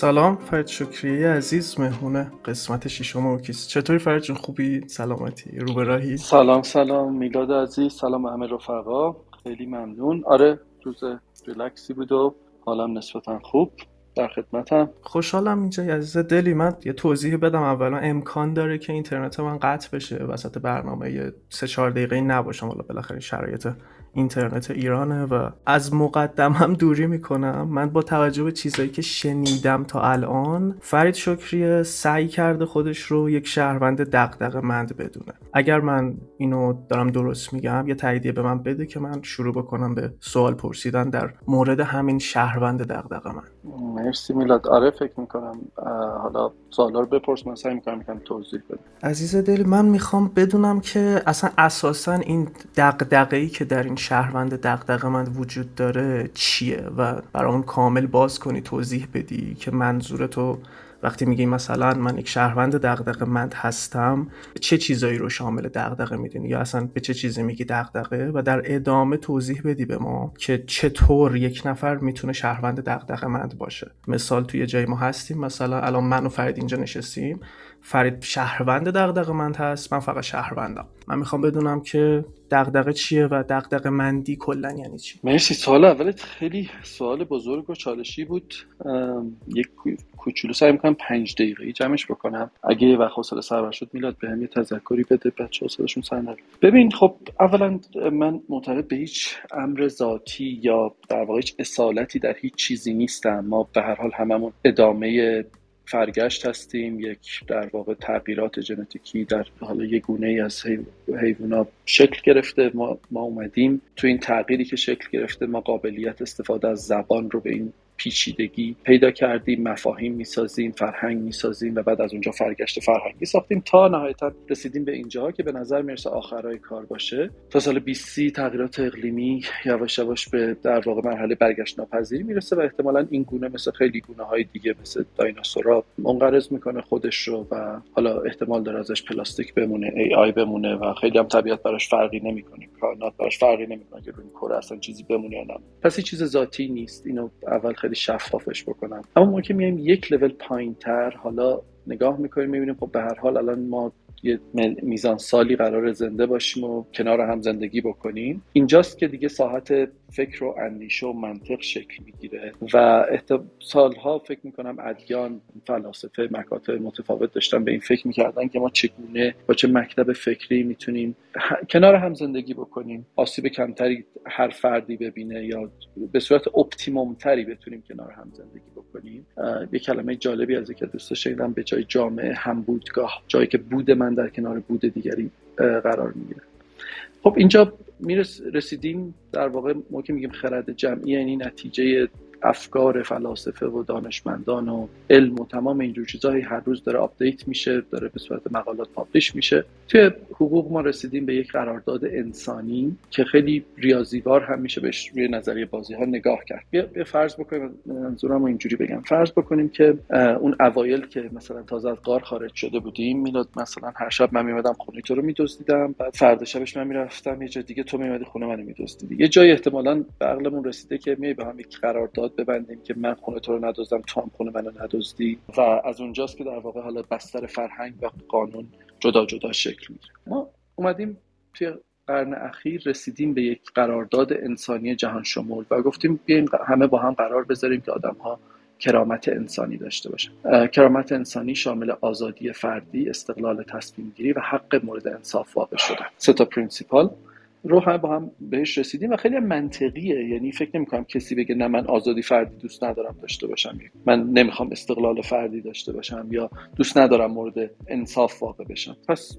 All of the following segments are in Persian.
سلام فرید شکریه عزیز مهمون قسمت ششم او کیست چطوری فرید جون؟ خوبی؟ سلامتی؟ رو به راهی؟ سلام سلام. میلاد عزیز سلام همه رفقا. خیلی ممنون. آره روز ریلکسی بود و حالم نسبتا خوب. در خدمتم. خوشحالم اینجا عزیز دلی. من یه توضیح بدم. اولا امکان داره که اینترنت من قطع بشه وسط برنامه. یه سه چهار دقیقه نباشم حالا بالاخره شرایط اینترنت ایرانه و از مقدمه هم دوری می‌کنم. من با توجه به چیزایی که شنیدم تا الان فرید شکری سعی کرده خودش رو یک شهروند دغدغه‌مند بدونه. اگر من اینو دارم درست میگم یه تاییدیه به من بده که من شروع بکنم به سوال پرسیدن در مورد همین شهروند دقدق من مرسی میلاد. آره فکر می‌کنم حالا سوالا رو بپرس من سعی می‌کنم می‌کنم توضیح بدم. عزیز دل من می‌خوام بدونم که اصلا اساسا این دقدقه که در این شهروند دقدقه من وجود داره چیه؟ و برامون کامل باز کنی توضیح بدی که منظور تو وقتی میگی مثلا من یک شهروند دغدغه مند هستم چه چیزایی رو شامل دغدغه می‌دونی؟ یا اصلا به چه چیزی میگی دغدغه؟ و در ادامه توضیح بدی به ما که چطور یک نفر می‌تونه شهروند دغدغه مند باشه. مثال توی جای ما هستیم. مثلا الان من و فرید اینجا نشستیم. فرید شهروند دغدغه مند هست من فقط شهروندم. من می‌خوام بدونم که دغدغه چیه و دغدغه مندی کلا یعنی چی؟ مرسی. سوال اولت خیلی سوال بزرگ و چالشی بود. یک کوچولو سعی می‌کنم پنج دقیقه جمعش بکنم. اگه وقت حوصله سر شد میلاد به هم یه تذکری بده بچه حوصلهشون سر نره. ببین خب اولا من معتقد به هیچ امر ذاتی یا در واقع هیچ اصالتی در هیچ چیزی نیستم. ما به هر حال هممون ادامه فرگشت هستیم یک در واقع تغییرات ژنتیکی در حالا یک گونه از حیوونا شکل گرفته. ما, ما اومدیم. تو این تغییری که شکل گرفته ما قابلیت استفاده از زبان رو به این پیچیدگی پیدا کردیم مفاهیم می‌سازیم فرهنگ می‌سازیم و بعد از اونجا فرگشت فرهنگی ساختیم. تا نهایتا رسیدیم به اینجا که به نظر می‌رسه آخرای کار باشه. تا سال 20 تغییرات اقلیمی یواش یواش به در واقع مرحله برگشت ناپذیری می‌رسه و احتمالا این گونه مثل خیلی گونه های دیگه مثل دایناسورا منقرض می‌کنه خودش رو و حالا احتمال داره ازش پلاستیک بمونه ای آی بمونه و خیلی هم طبیعت براش فرقی نمی‌کنه. کائنات براش فرقی نمی‌کنه که روی کره اصلا چیزی بمونه یا نه پس چیز ذاتی نیست. اینو اول شفافش بکنم. اما ما که میایم یک لول پایین تر حالا نگاه می‌کنیم می‌بینیم خب به هر حال الان ما یه میزان سالی قرار زنده باشیم و کنار هم زندگی بکنیم. اینجاست که دیگه ساحت فکر و اندیشه و منطق شکل می‌گیره و سالها فکر می‌کنم ادیان فلاسفه مکاتب متفاوت داشتن به این فکر می‌کردن که ما چگونه با چه مکتب فکری می‌تونیم کنار هم زندگی بکنیم. آسیب کمتری هر فردی ببینه یا به صورت optimum تری بتونیم کنار هم زندگی بکنیم. یه کلمه جالبی از یه دوست شنیدم به جای جامعه هم بودگاه جایی که بود در کنار بود دیگری قرار می‌گیره. خب اینجا رسیدیم در واقع ما که میگیم خرد جمعی یعنی نتیجه افکار فلاسفه و دانشمندان و علم و تمام اینجور چیزهایی هر روز داره update میشه داره به صورت مقالات publish میشه. توی حقوق ما رسیدیم به یک قرارداد انسانی که خیلی ریاضیوار هم میشه بهش روی نظریه بازی ها نگاه کرد. بیا, فرض بکنیم منظورم اینجوری بگم. فرض بکنیم که اون اوایل که مثلا تازه از غار خارج شده بودیم میلاد مثلا هر شب من میمدم خونه تو رو میدزدیدم بعد فردا شبش من می‌رفتم یه جای دیگه تو میمدی خونه منو میدزدیدی. یه جای احتمالاً به عقلمون رسیده که میای به هم یک قرارداد ببندیم که من خونه تو رو ندزدم تو هم خونه منو ندزدی. و از اونجاست که در واقع حالا بستر فرهنگ و قانون جدا جدا شکل می‌گیره. ما اومدیم توی قرن اخیر رسیدیم به یک قرارداد انسانی جهان شمول و گفتیم بیایم همه با هم قرار بذاریم که آدم ها کرامت انسانی داشته باشن. کرامت انسانی شامل آزادی فردی استقلال تصمیم گیری و حق مورد انصاف واقع شدن. سه تا principle. رو هم با هم بهش رسیدیم و خیلی منطقیه. یعنی فکر نمی کنم کسی بگه نه من آزادی فردی دوست ندارم داشته باشم. من نمی‌خوام استقلال فردی داشته باشم یا دوست ندارم مورد انصاف واقع بشم. پس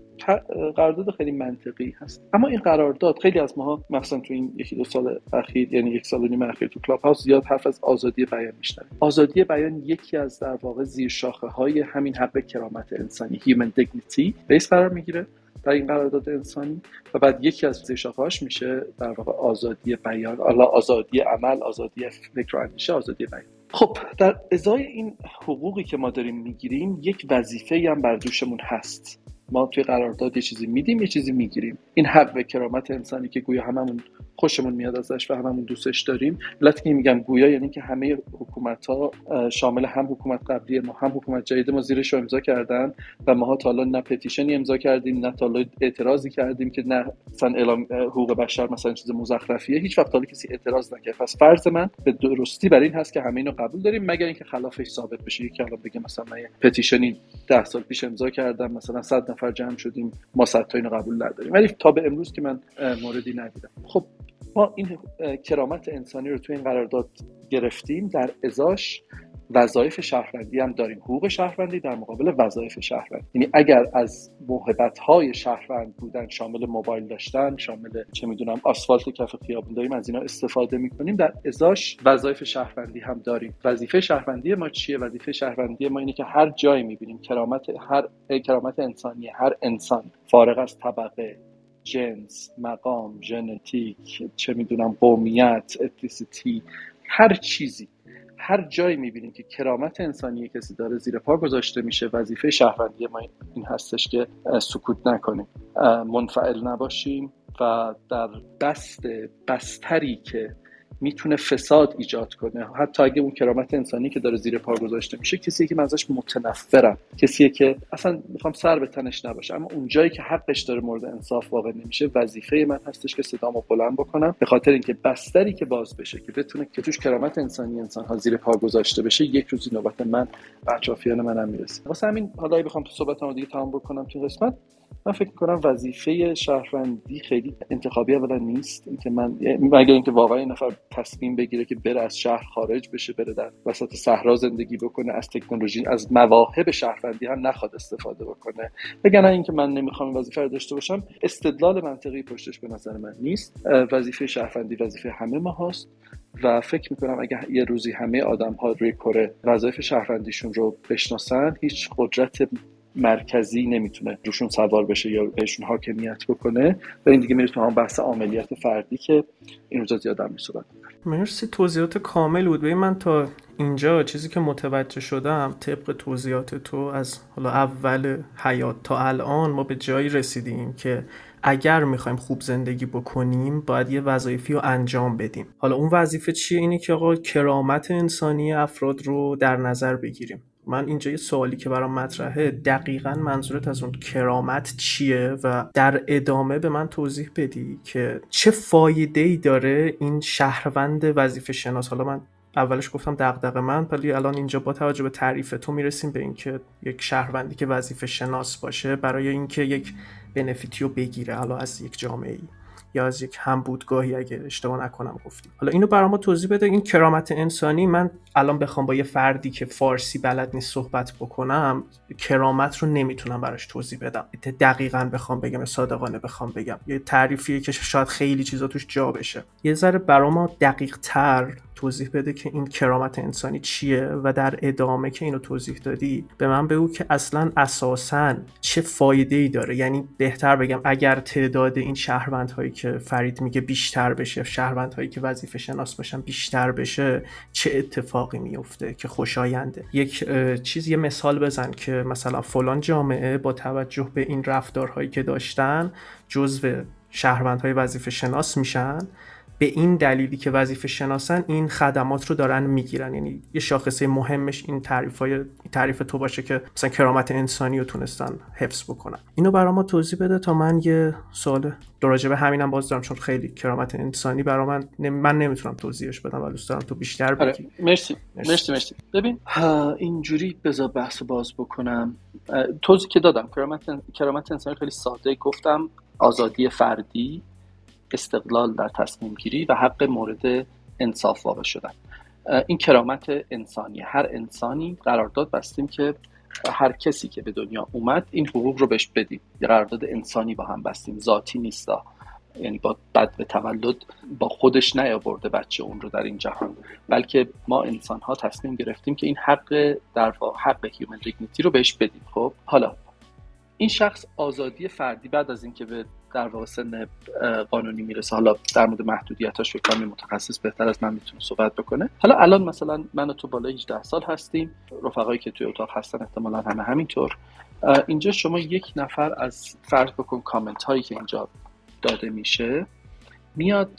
قرارداد خیلی منطقی هست. اما این قرارداد خیلی از ماها مثلا تو این یکی دو سال اخیر یعنی یک سال و نیم اخیر تو کلاب هاوس زیاد حرف از آزادی بیان میشنویم. آزادی بیان یکی از در واقع زیر شاخه های همین حق کرامت انسانی human dignity base قرار می‌گیره. در این قرارداد انسانی و بعد یکی از زیرشاخه‌هاش میشه در واقع آزادی بیان حالا آزادی عمل آزادی فکر و آزادی بیان. خب در ازای این حقوقی که ما داریم می‌گیریم یک وظیفه هم بر دوشمون هست. ما توی قرارداد یه چیزی میدیم یه چیزی می‌گیریم. این حق کرامت انسانی که گویا هممون خوشمون میاد ازش و هممون دوستش داریم. علت که میگم گویا یعنی که همه حکومت ها شامل هم حکومت قبلی ما هم حکومت جدید ما زیرش رو امضا کردن و ما تا حالا نه پتیشنی امضا کردیم نه تا اعتراضی کردیم که نه مثلا اعلام حقوق بشر مثلا چیز مزخرفیه. هیچ وقت حالا کسی اعتراض نکرد. پس فرض من به درستی برای این هست که همه اینو قبول داریم مگر اینکه خلافش ثابت بشه. یکی الان بگه مثلا من پتیشنی 10 سال پیش امضا کردم مثلا 100 نفر جمع شدیم ما 100 تا اینو قبول نداریم. ولی تا به امروز که من موردی ندیدم. خب ما این کرامت انسانی رو تو این قرارداد گرفتیم در ازاش وظایف شهروندی هم داریم. حقوق شهروندی در مقابل وظایف شهروندی یعنی اگر از موهبت های شهروند بودن شامل موبایل داشتن شامل چه می‌دونم آسفالت کف خیابون داریم از اینا استفاده می‌کنیم. در ازاش وظایف شهروندی هم داریم. وظیفه شهروندی ما چیه؟ وظیفه شهروندی ما اینه که هر جایی می‌بینیم کرامت هر کرامت انسانی هر انسان فارغ از طبقه جنس مقام ژنتیک چه می‌دونم قومیت ethnicity هر چیزی هر جایی می‌بینیم که کرامت انسانی کسی داره زیر پا گذاشته میشه وظیفه شهروندی ما این هستش که سکوت نکنیم. منفعل نباشیم و در بست بستری که می‌تونه فساد ایجاد کنه. حتی اگه اون کرامت انسانی که داره زیر پا گذاشته میشه کسی که من ازش متنفرم. کسی که اصلا می‌خوام سر به تنش نباشه. اما اون جایی که حقش داره مورد انصاف واقع نمیشه وظیفه من هستش که صدامو بلند بکنم. به خاطر اینکه بستری که باز بشه که بتونه که توش کرامت انسانی انسان ها زیر پا گذاشته بشه یک روزی نوبت من اطرافیان منم می‌رسه. واسه همین حالا بخوام صحبتمو دیگه تمام بکنم تو قسمت من فکر کنم وظیفه شهروندی خیلی انتخابی اولا نیست. اینکه من مگر اینکه واقعا این نفر تصمیم بگیره که بره از شهر خارج بشه بره در وسط صحرا زندگی بکنه از تکنولوژی از مواهب شهروندی هم نخواد استفاده بکنه. بگن اینکه من نمی‌خوام وظیفه رو داشته باشم استدلال منطقی پشتش به نظر من نیست. وظیفه شهروندی وظیفه همه ما هست و فکر می‌کنم اگر یه روزی همه آدم ها روی کره وظایف شهروندیشون رو بشناسن هیچ قدرت مرکزی نمی‌تونه روشون سوار بشه یا بهشون حاکمیت بکنه. و این دیگه میره تو هم بحث عملیات فردی که این روزا زیاد هم صحبت مرسی. توضیحات کامل بود. ببین من تا اینجا چیزی که متوجه شدم طبق توضیحات تو از حالا اول حیات تا الان ما به جایی رسیدیم که اگر می‌خوایم خوب زندگی بکنیم باید یه وظایفی رو انجام بدیم. حالا اون وظیفه چیه؟ اینه که آقا کرامت انسانی افراد رو در نظر بگیریم. من اینجا یه سوالی که برام مطرحه دقیقا منظورت از اون کرامت چیه؟ و در ادامه به من توضیح بدی که چه فایده ای داره این شهروند وظیفه شناس؟ حالا من اولش گفتم دغدغه من ولی الان اینجا با توجه به تعریف تو می‌رسیم به اینکه یک شهروندی که وظیفه شناس باشه برای اینکه یک بنفیتیو بگیره حالا از یک جامعه ای یا از یک هم بودگاهی اگه اشتباه نکنم گفتیم. حالا اینو برای ما توضیح بده. این کرامت انسانی من الان بخوام با یه فردی که فارسی بلد نیست صحبت بکنم کرامت رو نمی‌تونم براش توضیح بدم. دقیقا بخوام بگم صادقانه بخوام بگم. یه تعریفیه که شاید خیلی چیزا توش جا بشه. یه ذره برای ما دقیق تر توضیح بده که این کرامت انسانی چیه و در ادامه که اینو توضیح دادی به من بگو که اصلا اساسا چه فایده ای داره. یعنی بهتر بگم اگر تعداد این شهروندهایی که فرید میگه بیشتر بشه شهروندهایی که وظیفه شناس باشن بیشتر بشه چه اتفاقی میفته که خوشاینده یک چیز یه مثال بزن که مثلا فلان جامعه با توجه به این رفتارهایی که داشتن جزو شهروندهای وظیفه شناس میشن. به این دلیلی که وظیفه شناسن این خدمات رو دارن می‌گیرن. یعنی یه شاخصه مهمش این تعریف های تعریف تو باشه که مثلا کرامت انسانی رو تونستن حفظ بکنن. اینو برای ما توضیح بده تا من یه سوال دراجه به همینم باز دارم چون خیلی کرامت انسانی برای من من نمی‌تونم توضیحش بدم ولی دوست دارم تو بیشتر آره، بگی. مرسی. مرسی. مرسی ببین اینجوری بذار بحث باز بکنم. توضیح که دادم. کرامت کرامت انسانی خیلی ساده. گفتم آزادی فردی. استقلال در تصمیم گیری و حق مورد انصاف واقع شدن. این کرامت انسانی هر انسانی قرارداد بستیم که هر کسی که به دنیا اومد این حقوق رو بهش بدیم. یه قرارداد انسانی با هم بستیم. ذاتی نیستا. یعنی با بد به تولد با خودش نیاورده بچه اون رو در این جهان. بلکه ما انسان ها تصمیم گرفتیم که این حق در حق هیومن دیگنیتی رو بهش بدیم. خب حالا این شخص آزادی فردی بعد از اینکه به در واقع سن قانونی می‌رسه. حالا در مورد محدودیتاش فکر کنم متخصص بهتر از من می‌تونه صحبت بکنه. حالا الان مثلا من و تو بالای 18 سال هستیم. رفقایی که توی اتاق هستن احتمالا همه همینطور. اینجا شما یک نفر از فرض بکن کامنت هایی که اینجا داده میشه میاد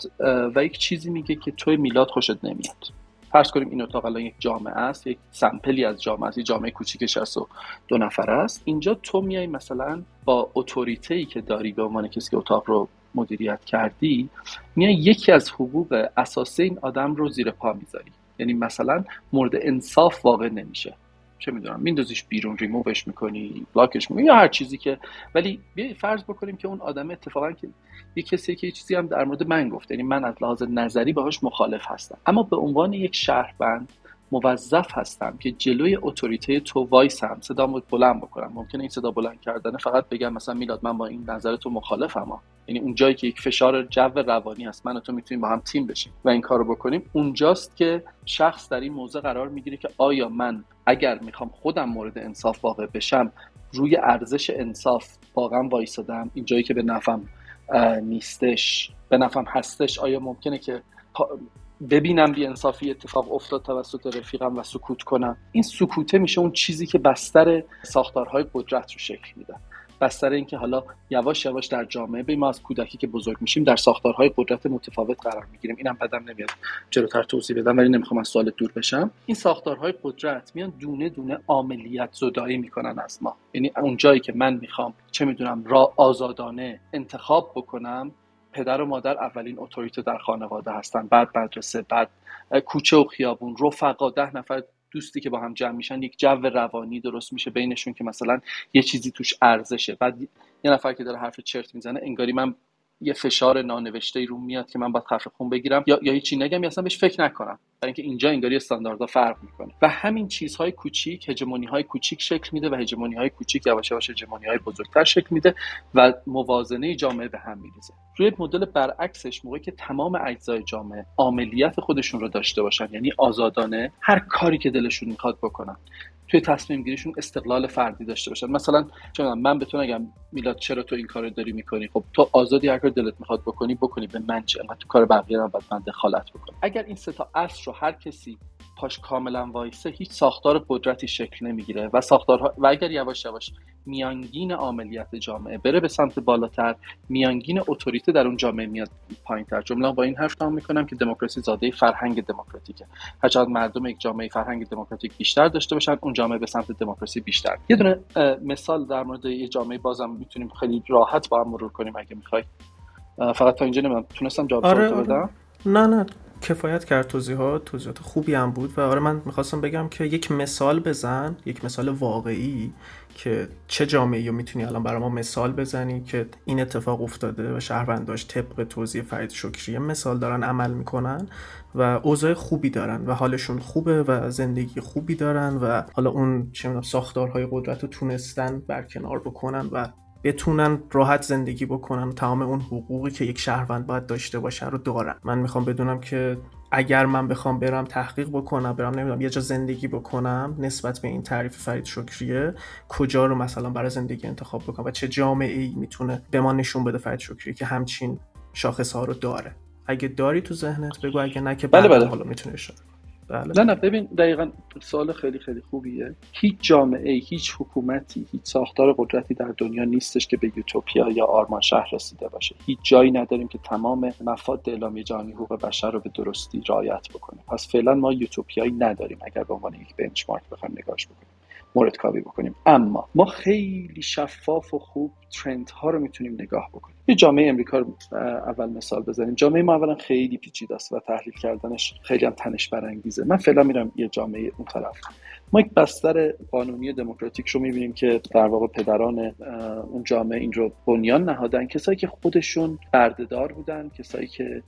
و یک چیزی میگه که توی میلاد خوشت نمیاد. فرض کنیم این اتاق الان یک جامعه است یک سمپلی از جامعه است یک جامعه کوچیک و دو نفر است. اینجا تو میای مثلا با اتوریته ای که داری به عنوان کسی که اتاق رو مدیریت کردی میای یکی از حقوق اساسی این آدم رو زیر پا می‌ذاری. یعنی مثلا مورد انصاف واقع نمیشه. چه می‌دونم میندازیش بیرون ریمووش می‌کنی بلاکش می‌کنی یا هر چیزی که ولی بیا فرض بکنیم که اون آدم اتفاقا که یه کسی که یه چیزی هم در مورد من گفت یعنی من از لحاظ نظری باهاش مخالف هستم. اما به عنوان یک شهروند موظف هستم که جلوی اتوریته تو وایسم صدا بلند بکنم. ممکنه این صدا بلند کردن فقط بگم مثلا میلاد من با این نظر تو مخالفم یعنی اون جایی که یک فشار جو روانی هست من و تو می‌تونیم با هم تیم بشیم و این کارو بکنیم اونجاست که شخص در این موضع قرار می‌گیره که آیا من اگر می‌خوام خودم مورد انصاف واقع بشم روی ارزش انصاف واقعا وایسادم؟ این جایی که به نفهم نیستش به نفهم هستش آیا ممکنه که ببینم بی انصافی اتفاق افتاد توسط رفیقم و سکوت کنم؟ این سکوته میشه اون چیزی که بستر ساختارهای قدرت رو شکل میده. بستر اینکه حالا یواش یواش در جامعه به ما از کودکی که بزرگ میشیم در ساختارهای قدرت متفاوت قرار می‌گیریم. اینم بدم نمیاد. جلوتر توضیح بدم ولی نمی‌خوام از سوال دور بشم. این ساختارهای قدرت میان دونه دونه عملیت زدایی می‌کنن از ما. یعنی اون جایی که من می‌خوام چه می‌دونم را آزادانه انتخاب بکنم پدر و مادر اولین اتوریته در خانواده هستن. بعد مدرسه بعد کوچه و خیابون رفقا ده نفر دوستی که با هم جمع میشن یک جو روانی درست میشه بینشون که مثلا یه چیزی توش ارزشه. بعد یه نفر که داره حرف چرت می‌زنه انگاری من یه فشار نانوشته ای رو میاد که من باید خفه خون بگیرم. یا یا هیچی نگم یا اصلا بهش فکر نکنم. برای اینکه اینجا انگاری استانداردها فرق می‌کنه. و همین چیزهای کوچیک هژمونی های کوچیک شکل میده و هژمونی های کوچیک یواش یواش هژمونی های بزرگتر شکل میده و موازنه جامعه به هم میریزه. روی مدل برعکسش موقعی که تمام اجزای جامعه عملیات خودشون رو داشته باشن یعنی آزادانه هر کاری که دلشون می‌خواد بکنن. توی تصمیم گیریشون استقلال فردی داشته باشن. مثلا چون من به تو نگم میلاد چرا تو این کارو داری می‌کنی؟ خب تو آزادی هر کار دلت می‌خواد بکنی بکنی. به من چه؟ تو کار بقیه باید من دخالت بکنم. اگر این سه تا اصل رو هر کسی پاش کاملا وایسه هیچ ساختار قدرتی شکل نمی‌گیره و ساختارها و اگر یواش یواش میانگین عملیات جامعه بره به سمت بالاتر میانگین اتوریته در اون جامعه میاد پایینتر. جمله با این حرف تمام می‌کنم که دموکراسی زاده فرهنگ دموکراتیکه. هرچقدر مردم یک جامعه فرهنگ دموکراتیک بیشتر داشته باشن اون جامعه به سمت دموکراسی بیشتر. یه دونه مثال در مورد یه جامعه بازم می‌تونیم خیلی راحت با هم مرور کنیم اگه می‌خوای. فقط تا اینجا نمی‌دونم. تونستم جواب آره, آره. بدم؟ نه نه. کفایت کرد توضیحات توضیحات خوبی هم بود و آره من می‌خواستم بگم که یک مثال بزن یک مثال واقعی که چه جامعه رو می‌تونی الان برای ما مثال بزنی که این اتفاق افتاده و شهرونداش طبق توضیح فرید شکری مثال دارن عمل می‌کنن و اوضاع خوبی دارن و حالشون خوبه و زندگی خوبی دارن و حالا اون چه ساختارهای قدرت رو تونستن برکنار بکنن و بتونن راحت زندگی بکنن تمام اون حقوقی که یک شهروند باید داشته باشه رو دارن. من می‌خوام بدونم که اگر من بخوام برم تحقیق بکنم برم نمی‌دونم یه جا زندگی بکنم نسبت به این تعریف فرید شکریه کجا رو مثلا برای زندگی انتخاب بکنم و چه جامعه ای می‌تونه به ما نشون بده فرید شکریه که همچین شاخص ها رو داره. اگه داری تو ذهنت بگو اگه نه که بله بله. حالا می‌تونه بله. نه نه ببین دقیقا سوال خیلی خیلی خوبیه. هیچ جامعه هیچ حکومتی هیچ ساختار قدرتی در دنیا نیستش که به یوتوپیا یا آرمان شهر رسیده باشه. هیچ جایی نداریم که تمام مفاد اعلامیه جهانی حقوق بشر رو به درستی رعایت بکنه. پس فعلا ما یوتوپیایی نداریم اگر به عنوان یک بنچمارک بخوایم نگاهش بکنیم. مورد کاوی بکنیم. اما ما خیلی شفاف و خوب ترند ها رو می‌تونیم نگاه بکنیم. یه جامعه امریکا رو اول مثال بزنیم. جامعه ما اولا خیلی پیچیده است و تحلیل کردنش خیلی هم تنش برانگیزه. من فعلا میرم یه جامعه اون طرف. ما یک بستر قانونی دموکراتیک رو می‌بینیم که در واقع پدران اون جامعه این رو بنیان نهادن. کسایی که خودشون بردهدار بودن کسایی که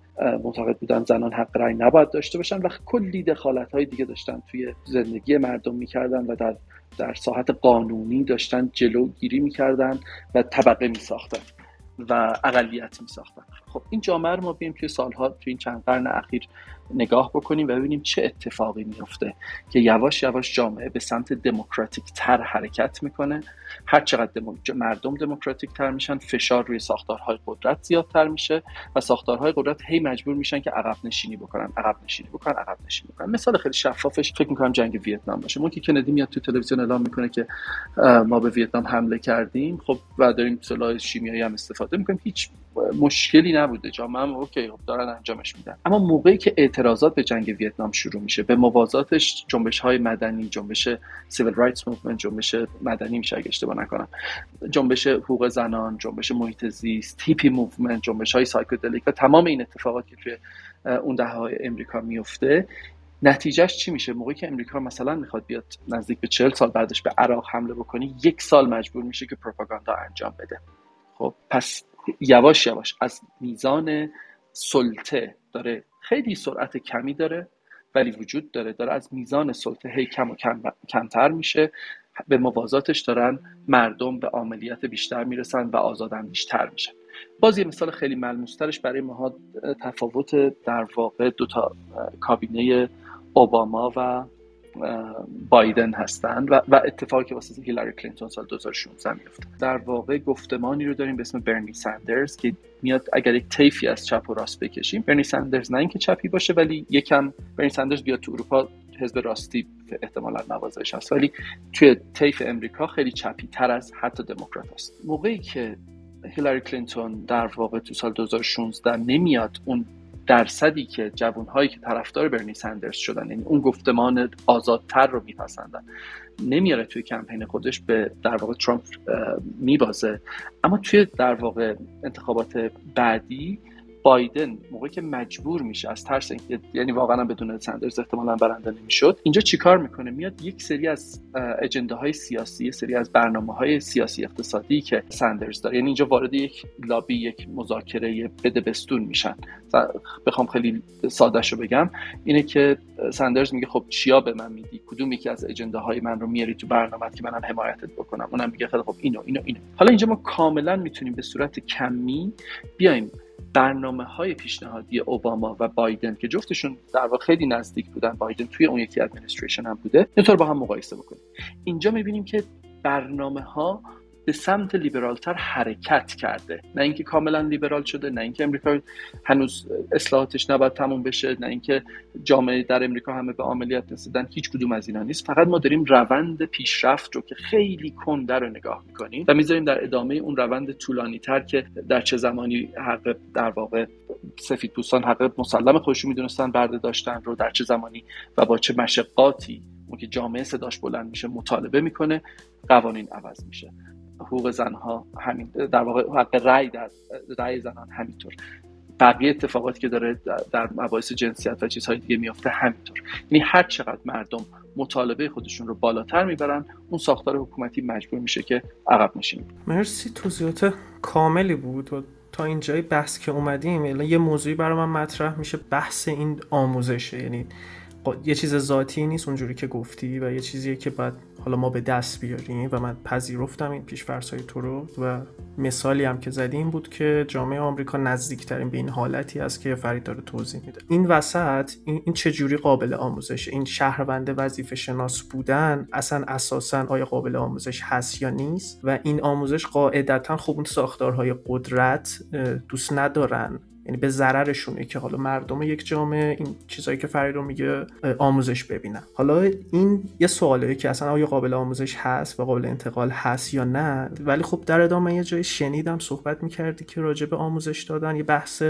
معتقد بودن زنان حق رأی نباید داشته باشن و کلی دخالت های دیگه داشتن توی زندگی مردم می‌کردن و در در ساحت قانونی داشتن جلوگیری می‌کردن و طبقه میساختن و اقلیت میساختن. خب این جامعه رو ما بیم توی سالها توی این چند قرن اخیر نگاه بکنیم و ببینیم چه اتفاقی میفته که یواش یواش جامعه به سمت دموکراتیک تر حرکت می‌کنه. هر چقدر مردم دموکراتیک تر میشن فشار روی ساختارهای قدرت زیادتر میشه و ساختارهای قدرت هی مجبور میشن که عقب نشینی بکنن عقب نشینی بکنن عقب نشینی بکنن. مثال خیلی شفافش فکر می‌کنم جنگ ویتنام باشه. مونتی کندی میاد تو تلویزیون اعلام می‌کنه که ما به ویتنام حمله کردیم. خب و داریم سلاح شیمیایی هم استفاده می‌کنیم. هیچ مشکلی نبوده. جامعه هم okay خب دارن انجامش میدن. اما موقعی که اعتراضات به جنگ ویتنام شروع میشه به موازاتش جنبش های مدنی جنبش civil rights movement جنبش مدنی میشه اگه اشتباه نکنم. جنبش حقوق زنان جنبش محیط زیست hippie movement جنبش های psychedelic و تمام این اتفاقاتی که توی اون دهه های امریکا میفته. نتیجهش چی میشه؟ موقعی که امریکا مثلا می‌خواد بیاد نزدیک به چهل سال بعدش به عراق حمله بکنی یک سال مجبور میشه که پروپاگاندا انجام بده. خب پس یواش یواش. از میزان سلطه داره خیلی سرعت کمی داره ولی وجود داره. داره از میزان سلطه هی کم و کم کمتر میشه. به موازاتش دارن مردم به عملیات بیشتر می‌رسن و آزادن بیشتر میشن. باز یه مثال خیلی ملموسترش برای ماها تفاوت در واقع دو تا کابینه اوباما و بایدن هستند و, و اتفاقی که واسه هیلاری کلینتون سال 2016 میفته در واقع گفتمانی رو داریم به اسم برنی ساندرز که میاد اگر یک طیفی از چپ و راست بکشیم برنی ساندرز نه اینکه چپی باشه ولی یکم برنی ساندرز بیاد تو اروپا حزب راستی احتمالا نوازش هست. ولی توی طیف امریکا خیلی چپی تر از حتی دموکرات است. موقعی که هیلاری کلینتون در واقع تو سال 2016 نمیاد اون درصدی که جوانهایی که طرفدار برنی سندرز شدن یعنی اون گفتمان آزادتر رو میپسندن نمیاره توی کمپین خودش به در واقع ترامپ میبازه. اما توی در واقع انتخابات بعدی بایدن موقعی که مجبور میشه از ترس اینکه یعنی واقعا بدون سندرز احتمالا برنده نمی‌شد اینجا چیکار می‌کنه؟ میاد یک سری از اجنده های سیاسی سری از برنامه های سیاسی اقتصادی که سندرز داره. یعنی اینجا وارد یک لابی یک مذاکره بده بستون میشن. بخوام خیلی ساده رو بگم. اینه که سندرز میگه خب چیا به من میدی؟ کدوم یکی از اجنده های من رو میاری تو برنامه که منم حمایتت بکنم؟ اونم میگه خیلی خب اینو اینو اینو. حالا اینجا ما کاملا می‌تونیم به صورت کمی بیایم برنامه های پیشنهادی اوباما و بایدن که جفتشون در واقع خیلی نزدیک بودن بایدن توی اون یکی ادمنستریشن هم بوده اینطور با هم مقایسه بکنیم. اینجا می‌بینیم که برنامه ها به سمت لیبرالتر حرکت کرده. نه اینکه کاملا لیبرال شده نه اینکه امریکا هنوز اصلاحاتش نباید تموم بشه نه اینکه جامعه در امریکا همه به عملیات رسیدن هیچ کدوم از اینا نیست. فقط ما داریم روند پیشرفت رو که خیلی کنده رو نگاه می‌کنیم و می‌ذاریم در ادامه اون روند طولانی تر که در چه زمانی حق در واقع سفید پوستان حق مسلم خودشون می‌دونستن برده داشتن رو در چه زمانی و با چه مشقاتی که جامعه صداش بلند میشه مطالبه می‌کنه قوانین عوض میشه. حقوق زنها همین در واقع حق رأی در رأی زنان همینطور. بقیه اتفاقاتی که داره در مباحث جنسیت و چیزهای دیگه میافته همینطور. یعنی هر چقدر مردم مطالبه خودشون رو بالاتر می‌برن اون ساختار حکومتی مجبور میشه که عقب نشین. مرسی توضیحات کاملی بود و تا اینجای بحث که اومدیم یه موضوعی برای من مطرح میشه بحث این آموزشه. یعنی یه چیز ذاتی نیست اونجوری که گفتی و یه چیزیه که باید حالا ما به دست بیاریم و من پذیرفتم این پیش های تو رو و مثالی هم که زدیم بود که جامعه آمریکا نزدیکترین به این حالتی است که فرید داره توضیح میده. این وسط این, این چجوری قابل آموزش این شهروند وظیفه شناس بودن اصلا اساسا آیا قابل آموزش هست یا نیست؟ و این آموزش قاعدتا خب اون ساختارهای قدرت دوست ندارن. یعنی به ضررشونه که حالا مردم یک جامعه این چیزایی که رو میگه آموزش ببینن. حالا این یه سواله که اصلا آیا قابل آموزش هست و قابل انتقال هست یا نه؟ ولی خب در ادامه یه جای شنیدم صحبت می‌کردی که راجع به آموزش دادن یه بحث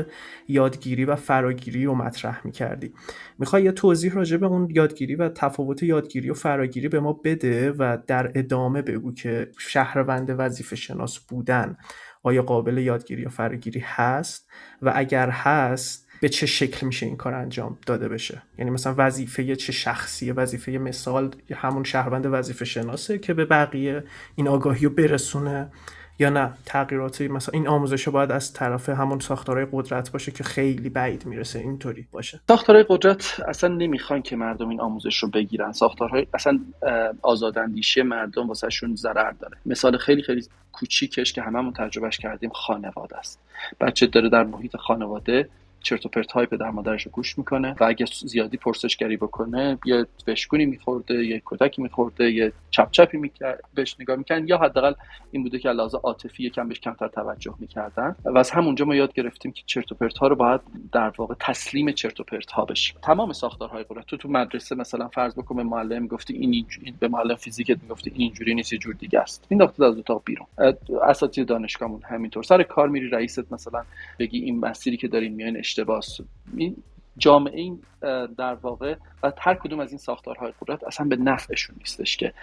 یادگیری و فراگیری رو مطرح می‌کردی. می‌خوای یه توضیح راجع به اون یادگیری و تفاوت یادگیری و فراگیری به ما بده و در ادامه بگو که شهروند وظیفه شناس بودن. آیا قابل یادگیری یا فراگیری هست؟ و اگر هست به چه شکل میشه این کار انجام داده بشه؟ یعنی مثلا وظیفه چه شخصیه وظیفه مثال همون شهروند وظیفه شناسه که به بقیه این آگاهی رو برسونه؟ یا نه تغییراتی مثلا این آموزش باید از طرف همون ساختارهای قدرت باشه که خیلی بعید می‌رسه اینطوری باشه. ساختارهای قدرت اصلا نمی‌خوان که مردم این آموزش رو بگیرن. ساختارهای اصلا آزاداندیشی مردم واسهشون ضرر داره. مثال خیلی خیلی کوچیکش که هممون تجربهش کردیم خانواده است. بچه داره در محیط خانواده چرت و پرت های پدر مادرش گوش می‌کنه و اگه زیادی پرسشگری بکنه یه وشکونی میخورده یه کودکی میخورده یه چپ چپی می‌کرد بهش نگاه می‌کنن یا حداقل این بوده که لحاظ عاطفی یکم بهش کمتر توجه می‌کردن. و از همونجا ما یاد گرفتیم که چرت و پرت ها رو باید در واقع تسلیم چرت و پرت ها بشیم. تمام ساختارهای قدرت تو تو مدرسه مثلا فرض بکن به معلم گفتی این اینجوری به معلم فیزیکت می‌گفتی این اینجوری نیست یه جور دیگه است. این از اتاق بیرون. اساتید دانشگاهمون همینطور. سر کار میری رئیست مثلا بگی این مسیری که دارین میان اشتباس. این جامعه این در واقع و هر کدوم از این ساختارهای قدرت اصلا به نفعشون نیستش که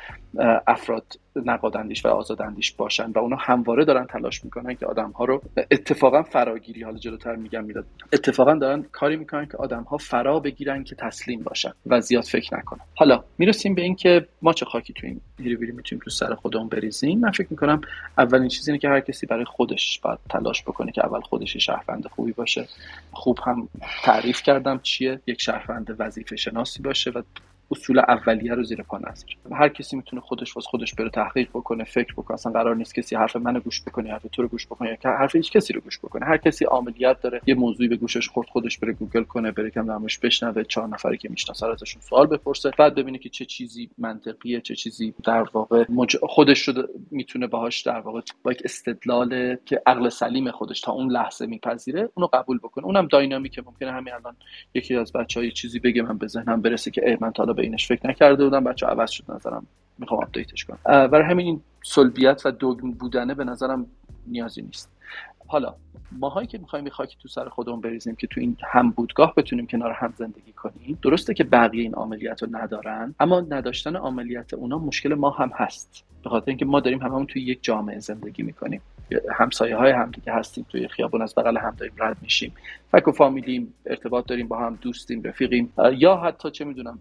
افراد نقادندیش و آزادندیش باشن و اونا همواره دارن تلاش می‌کنن که آدم ها رو اتفاقا فراگیری حالا جلوتر میگم میاد اتفاقا دارن کاری می‌کنن که آدم ها فرا بگیرن که تسلیم باشن و زیاد فکر نکنن. حالا می‌رسیم به اینکه ما چه خاکی تو این بیری می‌تونیم تو سر خودمون بریزیم. من فکر می‌کنم اولین چیزی اینه که هر کسی برای خودش باید تلاش بکنه که اول خودش شهروند خوبی باشه. خوب هم تعریف کردم چیه. یک شهروند وظیفه شناسی باشه و اصول اولیه رو زیر پا نذاره هر کسی می‌تونه خودش واس خودش بره تحقیق بکنه فکر بکنه اصلا قرار نیست کسی حرف منو گوش بکنه حرف تو رو گوش بکنه یا حرف هیچ کسی رو گوش بکنه. هر کسی عملیات داره یه موضوعی به گوشش خورد خودش بره گوگل کنه بره کم نامش بشنوه چهار نفری که می‌شناسه ازشون سوال بپرسه بعد ببینه که چه چیزی منطقیه چه چیزی در واقع مج... خودش رو می‌تونه باهاش در واقع با یک استدلال که عقل سلیم خودش تا اون لحظه میپذیره اونو قبول بکنه. اونم dynamic ه ممکنه همین الان یکی از بچه‌ها چیزی بگه من به ذهنم برسه که اِی من تا به اینش فکر نکردم کرده بودم. بچه عوض شد نظرم می‌خوام update ش کنم. برای همین این صلبیت و dogm بودنه به نظرم نیازی نیست. حالا ماهایی که می‌خوایم یه خاکی تو سر خودمون بریزیم که تو این هم بودگاه بتونیم کنار هم زندگی کنیم درسته که بقیه این عملیات رو ندارن اما نداشتن عملیات اونا مشکل ما هم هست. به خاطر اینکه ما داریم هممون توی یک جامعه زندگی می‌کنیم. همسایه های هم دیگه هستیم توی خیابون از بغل هم داریم رد میشیم. فک و فامیلیم ارتباط داریم با هم دوستیم رفیقیم یا حتی چه می‌دونم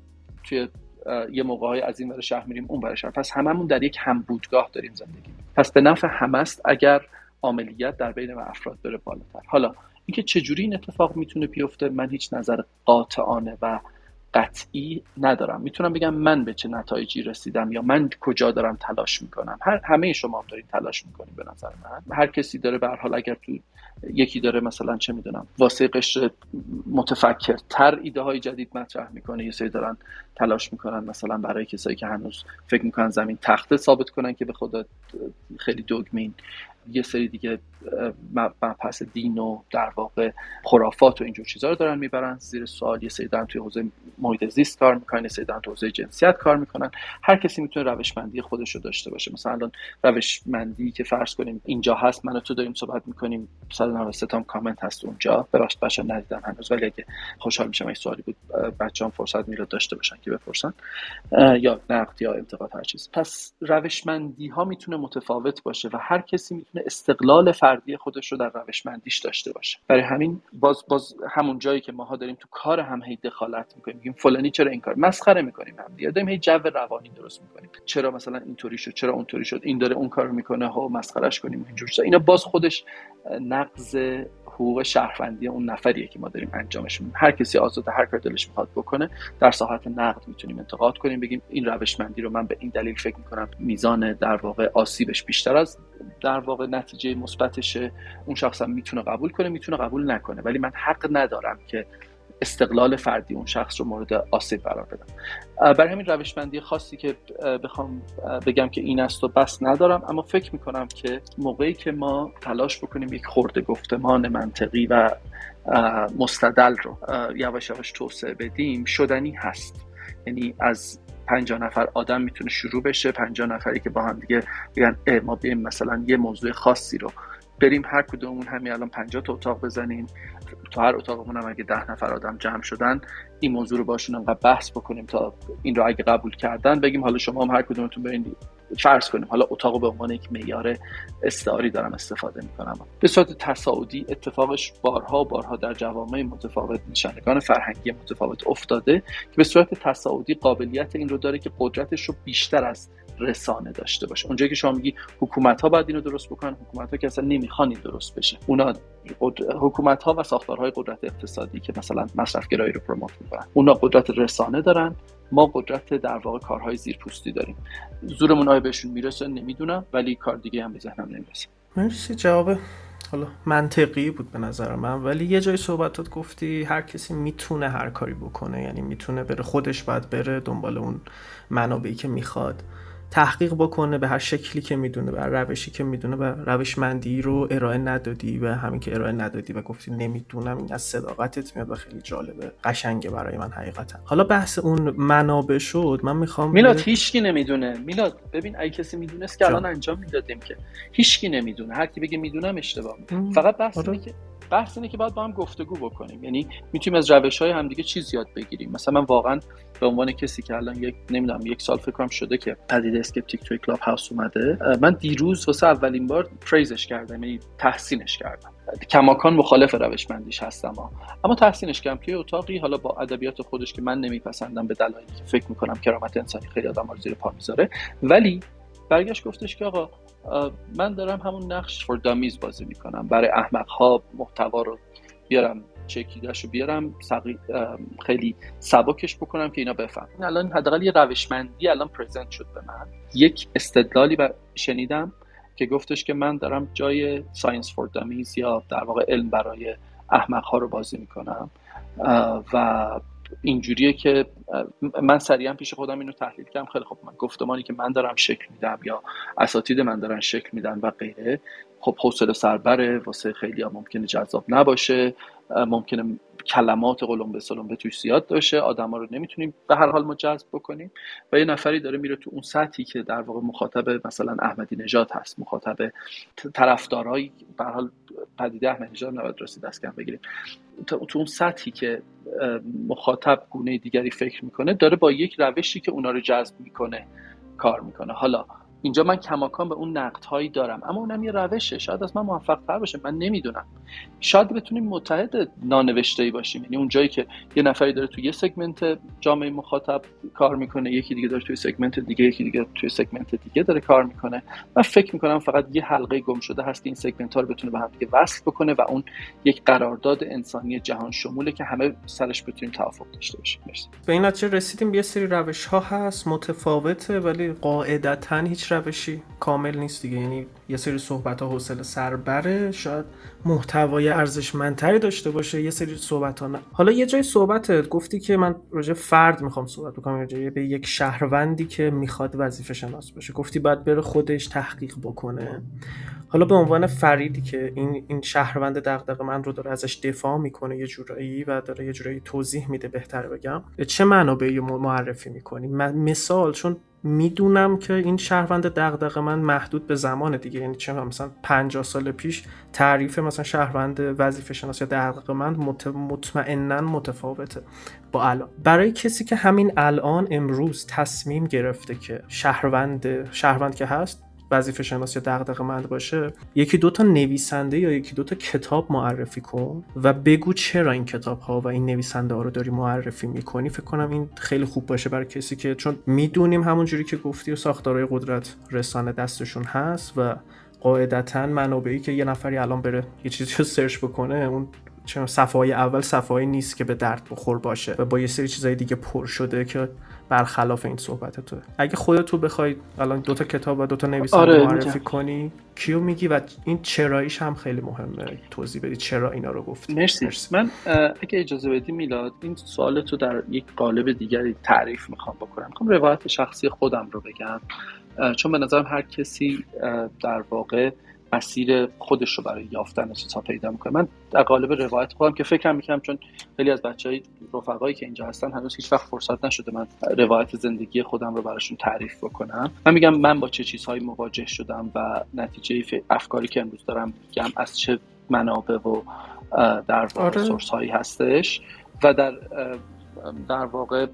توی یه موقع های از این شهر میریم اون برای شهر. پس هممون در یک همبودگاه داریم زندگی. پس به نفع همه است اگر عملیات در بین و افراد بره بالاتر. حالا اینکه چجوری این اتفاق می‌تونه بیفته من هیچ نظر قاطعانه و قطعی ندارم. می‌تونم بگم من به چه نتایجی رسیدم یا من کجا دارم تلاش می‌کنم. هر همه شما هم دارین تلاش می‌کنیم به نظر من. هر کسی داره به حال اگر تو یکی داره مثلا چه می‌دونم واسه قشر متفکرتر ایده های جدید مطرح می‌کنه یه سری دارن تلاش می‌کنن مثلا برای کسایی که هنوز فکر می‌کنن زمین تخته ثابت کنن که به خدا خیلی دوگمین. یه سری دیگه مبحث دین و در واقع خرافات و اینجور چیزها رو دارن می‌برن زیر سوال. یه سری دارن توی حوزه محیط زیست کار می‌کنن یه سری دارن توی حوزه جنسیت کار می‌کنن. هر کسی می‌تونه روشمندی خودش رو داشته باشه. مثلا الان روشمندی که فرض کنیم اینجا هست من و تو داریم صحبت می‌کنیم 193 تا کامنت هست اونجا. ببخشید بچا ندیدم هنوز ولی اگه خوشحال میشم این سوالی بود بچه‌ها فرصت میره داشته باشن که بپرسن. یا نقد یا انتقاد هر چیز پس روشمندی ها می‌تونه متفاوت باشه و هر کسی می‌تونه استقلال فردی خودش رو در روشمندیش داشته باشه. برای همین باز باز همون جایی که ماها داریم تو کار هم هی دخالت می‌کنیم. میگیم فلانی چرا این کار؟ مسخره می‌کنیم هم دیگه. داریم هی جو روانی درست می‌کنیم. چرا مثلا اینطوری شد؟ چرا اونطوری شد؟ این داره اون کارو می‌کنه. ها مسخرهش کنیم اینجور اینا باز خودش نقض حقوق شهروندی اون نفریه که ما داریم انجامش میدیم. هر کسی آزاد هر کار دلش می‌خواد بکنه در ساحت نقد می‌تونیم انتقاد کنیم بگیم این روشمندی رو من به این دلیل فکر می‌کنم میزان در واقع آسیبش بیشتر از در واقع نتیجه مثبتشه. اون شخص هم می‌تونه قبول کنه می‌تونه قبول نکنه. ولی من حق ندارم که استقلال فردی اون شخص رو مورد آسیب قرار بدم. برای همین روشمندی خاصی که بخوام بگم که این است و بس ندارم اما فکر می‌کنم که موقعی که ما تلاش بکنیم یک خورده گفتمان منطقی و مستدل رو یواش یواش توسعه بدیم شدنی هست. یعنی از پنجاه نفر آدم می‌تونه شروع بشه پنجاه نفری که با هم دیگه بگن ما بیایم مثلا یه موضوع خاصی رو بریم هر کدومون همین الان 50 تا اتاق بزنیم تو هر اتاقمون هم اگه ده نفر آدم جمع شدن این موضوع رو باشون انقدر بحث بکنیم تا این رو اگه قبول کردن بگیم حالا شما هم هر کدومتون برین فرض کنیم. حالا اتاق به عنوان یک معیار استعاری دارم استفاده می‌کنم. به صورت تصاعدی اتفاقش بارها بارها در جوامع متفاوت نشانگان فرهنگی متفاوت افتاده که به صورت تصاعدی قابلیت این رو داره که قدرتش رو بیشتر از رسانه داشته باشه. اونجایی که شما میگی حکومت ها باید اینو درست بکنن حکومت ها که اصلا نمی‌خوان این درست بشه. اونا حکومت ها و ساختارهای قدرت اقتصادی که مثلا مصرف گرایی رو پروموت می‌کنن. اونا قدرت رسانه دارن ما قدرت در واقع کارهای زیرپوستی داریم. زورمون آیا بهشون می‌رسه؟ نمی‌دونم ولی کار دیگه هم به ذهنم نمی‌رسه. مرسی جواب. حالا منطقی بود به نظر من ولی یه جای صحبتات گفتی هر کسی می‌تونه هر کاری بکنه یعنی می‌تونه بره خودش باید بره دنبال اون منابعی که می‌خواد. تحقیق بکنه به هر شکلی که می‌دونه به هر روشی که می‌دونه و روشمندی رو ارائه ندادی و همین که ارائه ندادی و گفتی نمی‌دونم این از صداقتت میاد و خیلی جالبه قشنگه برای من حقیقتا. حالا بحث اون منابع شد من می‌خوام میلاد هیچکی نمی‌دونه. میلاد ببین اگه کسی می‌دونست که الان انجام می‌دادیم که. هیچکی نمی‌دونه. هر کی بگه می‌دونم اشتباه فقط بحث اینه که بحث اینه که باید با هم گفتگو بکنیم. یعنی می‌تونیم از روش های همدیگه چیز یاد بگیریم. مثلا من واقعا به عنوان کسی که الان یک نمی‌دونم یک سال فکر کنم شده که پدیده اسکپتیک توی کلاب هاوس اومده من دیروز واسه اولین بار praise ش کردم یعنی تحسینش کردم. کماکان مخالف روشمندیش هستم ها. اما تحسینش کردم توی اتاقی حالا با ادبیات خودش که من نمیپسندم به دلایلی که فکر می‌کنم کرامت انسانی خیلی آدم زیر پا می‌ذاره ولی برگشت گفتش که آقا من دارم همون نقش for dummies بازی می‌کنم. برای احمق ها محتوا رو بیارم چکیدش رو بیارم خیلی سبکش بکنم که اینا بفهمن الان حداقل یه روشمندی الان present شد به من. یک استدلالی شنیدم که گفتش که من دارم جای science for dummies یا در واقع علم برای احمق ها رو بازی می‌کنم. و اینجوریه که من سریعا پیش خودم اینو تحلیل کردم. خیلی خب من گفتمانی که من دارم شکل میدم یا اساتید من دارن شکل میدن و غیره. خب حوصله سربره واسه خیلی ها ممکنه جذاب نباشه. ممکنه کلمات قلم به سلم به توش زیاد داشته آدما رو نمی‌تونیم به هر حال ما جذب بکنیم. و یه نفری داره میره تو اون سطحی که در واقع مخاطب مثلا احمدی نژاد هست مخاطب طرفدارای به حال پدیده احمدی نژاد نباید رسید دست کم بگیریم. تو اون سطحی که مخاطب گونه دیگری فکر می‌کنه داره با یک روشی که اونا رو جذب می‌کنه کار می‌کنه. حالا اینجا من کماکان به اون نقد هایی دارم. اما اونم یه روشه. شاید از من موفق تر باشه. من نمی‌دونم. شاید بتونیم متحد نانوشته ای باشیم. یعنی اون جایی که یه نفری داره توی یه segment جامعه مخاطب کار می‌کنه یکی دیگه داره توی segment دیگه یکی دیگه توی segment دیگه داره کار می‌کنه. من فکر می‌کنم فقط یه حلقه گم شده هست این segment ها رو بتونه به هم دیگه وصل بکنه و اون یک قرارداد انسانی جهان شموله که همه سرش بتونیم توافق داشته باشیم. به این نتیجه رسیدیم. یه سری روش ها هست. متفاوته ولی قاعدتا هیچ روشی کامل نیست دیگه. یعنی یه سری صحبت ها حوصله سربره شاید محتوای ارزشمندتری داشته باشه یه سری صحبت ها نه. حالا یه جای صحبتت گفتی که من راجع فرد می‌خوام صحبت بکنم راجع به یک شهروندی که می‌خواد وظیفه شناس باشه. گفتی باید بره خودش تحقیق بکنه. حالا به عنوان فریدی که این این شهروند دغدغه من رو داره ازش دفاع می‌کنه یه جورایی و داره یه جورایی توضیح میده بهتره بگم. چه منابعی معرفی می‌کنی؟ مثال چون می‌دونم که این شهروند دغدغه من محدود به زمان دیگه یعنی چه مثلا 50 سال پیش تعریف مثلا شهروند وظیفه شناس یا دغدغه من مطمئنا متفاوته با الان. برای کسی که همین الان امروز تصمیم گرفته که شهروند شهروند که هست وظیفه شناس یا دغدغه مند باشه یکی دوتا نویسنده یا یکی دوتا کتاب معرفی کن و بگو چرا این کتاب ها و این نویسنده ها رو داری معرفی می‌کنی. فکر کنم این خیلی خوب باشه برای کسی که چون می‌دونیم همونجوری که گفتی و ساختارهای قدرت رسانه دستشون هست و قاعدتا منابعی که یه نفری الان بره یه چیزی رو سرچ بکنه اون چون صفحه اول صفحه نیست که به درد بخور باشه و با یه سری چیزای دیگه پر شده که برخلاف این صحبت تو اگه خودت تو بخوای الان دوتا کتاب و دوتا نویسنده آره معرفی کنی کیو میگی و این چراییش هم خیلی مهمه توضیح بدی چرا اینا رو گفتی. مرسی, مرسی. من اگه اجازه بدی میلاد این سوال تو در یک قالب دیگری تعریف می‌خوام بکنم. می‌خوام روایت شخصی خودم رو بگم. چون به نظرم هر کسی در واقع مسیر خودش رو برای یافتن چیزها پیدا می‌کنه. من در قالب روایت خودم که فکرم می‌کنم چون خیلی از بچه های رفقایی که اینجا هستن هنوز هیچ وقت فرصت نشده من روایت زندگی خودم رو براشون تعریف بکنم. من میگم من با چه چیزهایی مواجه شدم و نتیجه افکاری که امروز دارم میگم از چه منابع و در واقع آره. سورس هایی هستش و در در واقع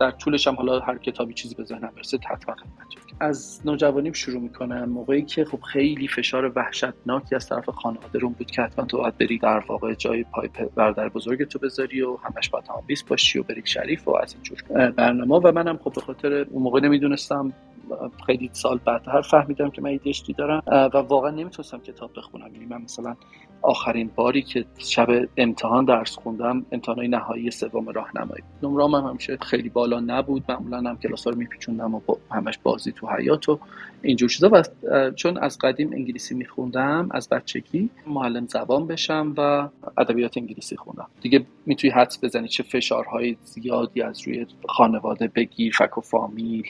در طولش هم حالا هر کتابی چیزی به ذهنم برسه حتما خدمت از نوجوانیم شروع می‌کنم. موقعی که خب خیلی فشار وحشتناکی از طرف خانواده روم بود که حتما تو باید بری در واقع جای پای برادر بزرگ تو بذاری و همش باید بیست باشی و بری شریف و از اینجور. برنامه و منم خب به خاطر اون موقع نمی‌دونستم خیلی سال بعدتر فهمیدم که من ADHD دارم و واقعا نمی‌تونستم کتاب بخونم. یعنی من مثلا آخرین باری که شب امتحان درس خوندم امتحانای نهایی سوم راهنمایی نمرام هم همیشه خیلی بالا نبود. معمولا هم کلاس رو میپیچوندم و همش بازی تو حیات و اینجور چیزا. و چون از قدیم انگلیسی میخوندم از بچگی معلم زبان بشم و ادبیات انگلیسی خوندم. دیگه می‌تونی حدس بزنی چه فشارهای زیادی از روی خانواده بگیر فک و فامیل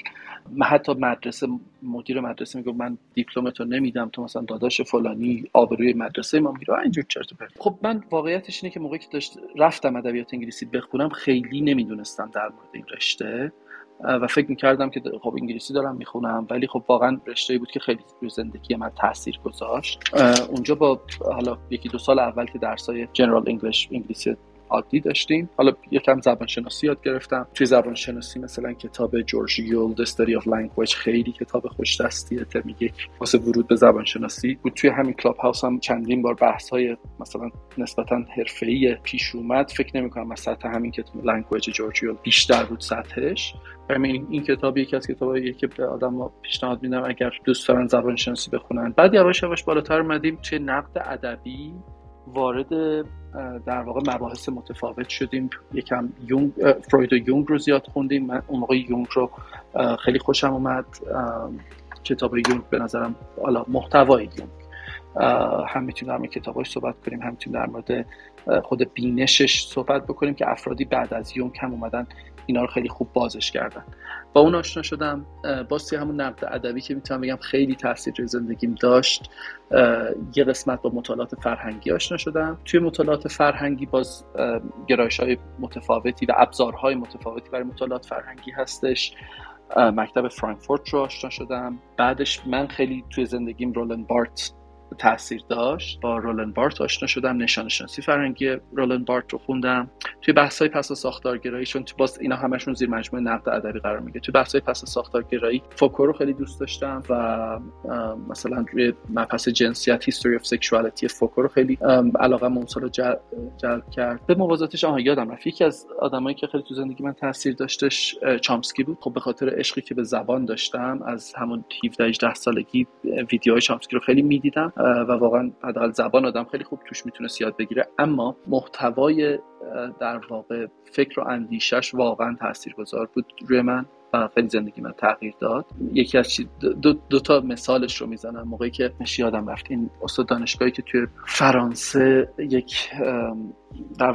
حتی مدرسه مدیر مدرسه میگه من دیپلمتو نمیدم تو مثلا داداش فلانی آبروی مدرسه ما میگه اینجور چرت خب من واقعیتش اینه که موقعی که داشت رفتم ادبیات انگلیسی بخونم خیلی نمی‌دونستم در مورد این رشته. و فکر می‌کردم که خب انگلیسی دارم می‌خونم ولی خب واقعا رشته بود که خیلی روی زندگی من تاثیر گذاشت. اونجا با حالا یکی دو سال اول که درسای جنرال انگلیش انگلیسی عادی داشتیم. حالا یکم زبان شناسی یاد گرفتم. توی زبان شناسی مثلا کتاب جورج یول The Study of Language خیلی کتاب خوش دستیه. ترم یک واسه ورود به زبان شناسی بود. توی همین کلاب هاوس هم چندین بار بحث های مثلا نسبتا حرفه‌ای پیش اومد. فکر نمی کنم از سطح همین کتاب Language جورج یول بیشتر بود سطحش. همین این کتاب یکی از کتابایی که به آدم پیشنهاد میدم اگر دوست دارن زبان شناسی بخونن. بعد یواش یواش بالاتر اومدیم توی نقد ادبی وارد در واقع مباحث متفاوت شدیم. یکم یونگ فروید و یونگ رو زیاد خوندیم. من اون موقع یونگ رو خیلی خوشم اومد. کتاب یونگ به نظرم حالا محتوای یونگ. هم می‌تونیم در مورد کتاباش صحبت کنیم هم می‌تونیم در مورد خود بینشش صحبت بکنیم که افرادی بعد از یونگ هم اومدن اینا رو خیلی خوب بازش کردن. با اون آشنا شدم باز همون نقد ادبی که می‌تونم بگم خیلی تاثیر روی زندگیم داشت یه قسمت با مطالعات فرهنگی آشنا شدم. توی مطالعات فرهنگی باز گرایش های متفاوتی و ابزارهای متفاوتی برای مطالعات فرهنگی هستش. مکتب فرانکفورت رو آشنا شدم. بعدش من خیلی توی زندگیم رولان بارت تاثیر داشت با رولان بارت آشنا شدم نشانه شناسی فرهنگی رولان بارت رو خوندم. توی بحث های پس ساختارگرایی چون تو باز اینا همشون زیر مجموعه نقد ادبی قرار می‌گیره توی بحث های پس ساختارگرایی فوکو رو خیلی دوست داشتم و مثلا روی مبحث جنسیت History of Sexuality فوکو رو خیلی علاقمو جلب کرد. به موازاتش آها یادم رفت. یکی از آدمایی که خیلی تو زندگی من تاثیر داشتش چامسکی بود. خب به خاطر عشقی که به زبان داشتم از همون 17 18 سالگی ویدیوهای چامسکی رو خیلی می‌دیدم. و واقعا حداقل زبان آدم خیلی خوب توش می‌تونه یاد بگیره. اما محتوای در واقع فکر و اندیشش واقعا تاثیرگذار بود روی من و خیلی زندگی من تغییر داد. یکی از دو, دو تا مثالش رو می‌زنم موقعی که مشی یادم رفت. این استاد دانشگاهی که توی فرانسه یک در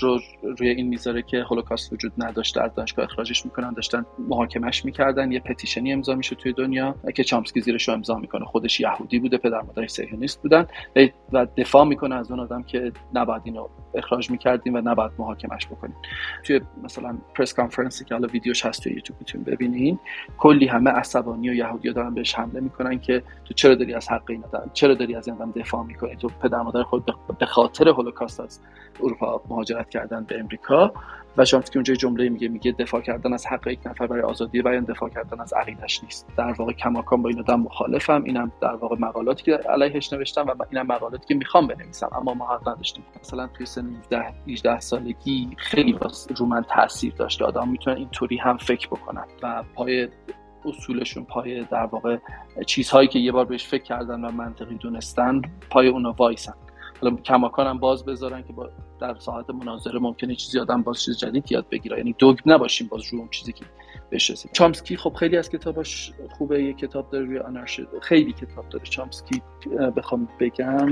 رو روی این می‌ذاره که هولوکاست وجود نداشته از دانشگاه اخراجش می‌کنن داشتن محاکمش می‌کردن. یه پتیشنی امضا میشه توی دنیا که چامسکی زیرش رو امضا می‌کنه. خودش یهودی بوده پدر مادرش صهیونیست بودن. و دفاع می‌کنه از اون آدم که نباید اینو اخراج می‌کردیم و نباید محاکمش بکنیم. توی مثلا پرس کانفرنسی که حالا ویدیوش هست توی یوتیوب می‌تونید ببینین کلی همه عصبانی و یهودی دارن بهش حمله می‌کنن که تو چرا داری از حق این آدم چرا داری از این دفاع می‌کنی؟ تو پدر مادر خود به خاطر هولوکاست از اروپا مهاجرت کردن به امریکا و شامسکی اونجا جمله میگه میگه دفاع کردن از حق یک نفر برای آزادی بیان دفاع کردن از عقیدش نیست. در واقع کماکان با این آدم مخالفم. اینم در واقع مقالاتی که علیهش نوشتم و اینم مقالاتی که می‌خوام بنویسم اما ما حق نداشتیم. مثلا توی سن 17 18 سالگی خیلی رو من تاثیر داشته آدم می‌تونن اینطوری هم فکر بکنن و پای اصولشون پای در واقع چیزهایی که یه بار بهش فکر کردن و منطقی دونستن پای اونا وایسن. حالا کماکان هم باز بذارن که با در ساعت مناظره ممکنه چیزی آدم باز چیز جدید یاد بگیره. یعنی دوگ نباشیم باز رو اون چیزی که بهش چامسکی خب خیلی از کتاباش خوبه. یه کتاب داره روی آنارشی خیلی کتاب داره. چامسکی بخوام بگم.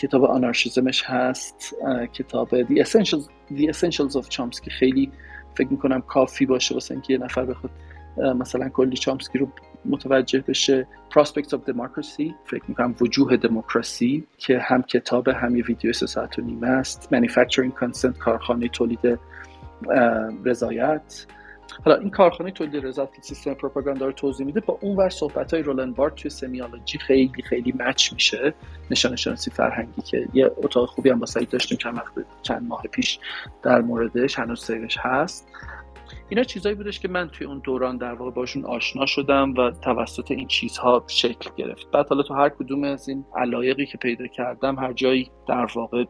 کتاب آنارشیزمش هست. کتاب The Essentials, The Essentials of چامسکی. خیلی فکر می‌کنم کافی باشه واسه اینکه یه نفر بخواد مثلا کلی چامسکی رو متوجه بشه Prospects of Democracy فکر می‌کنم وجوه دموکراسی که هم کتاب هم یه ویدیو سه ساعت و نیمه است. Manufacturing Consent کارخانه تولید رضایت. حالا این کارخانه تولید رضایت که سیستم پروپاگاندا رو توضیح میده با اون ور صحبت های رولن بارت توی سمیالوجی خیلی خیلی مچ میشه. نشان شناسی فرهنگی که یه اتاق خوبی هم با سعید داشتیم چند چند ماه پیش در موردش هنوز سیوش هست. اینا چیزایی بودش که من توی اون دوران در واقع باشون آشنا شدم و توسط این چیزها شکل گرفت. بعد حالا تو هر کدوم از این علایقی که پیدا کردم هر جایی در واقع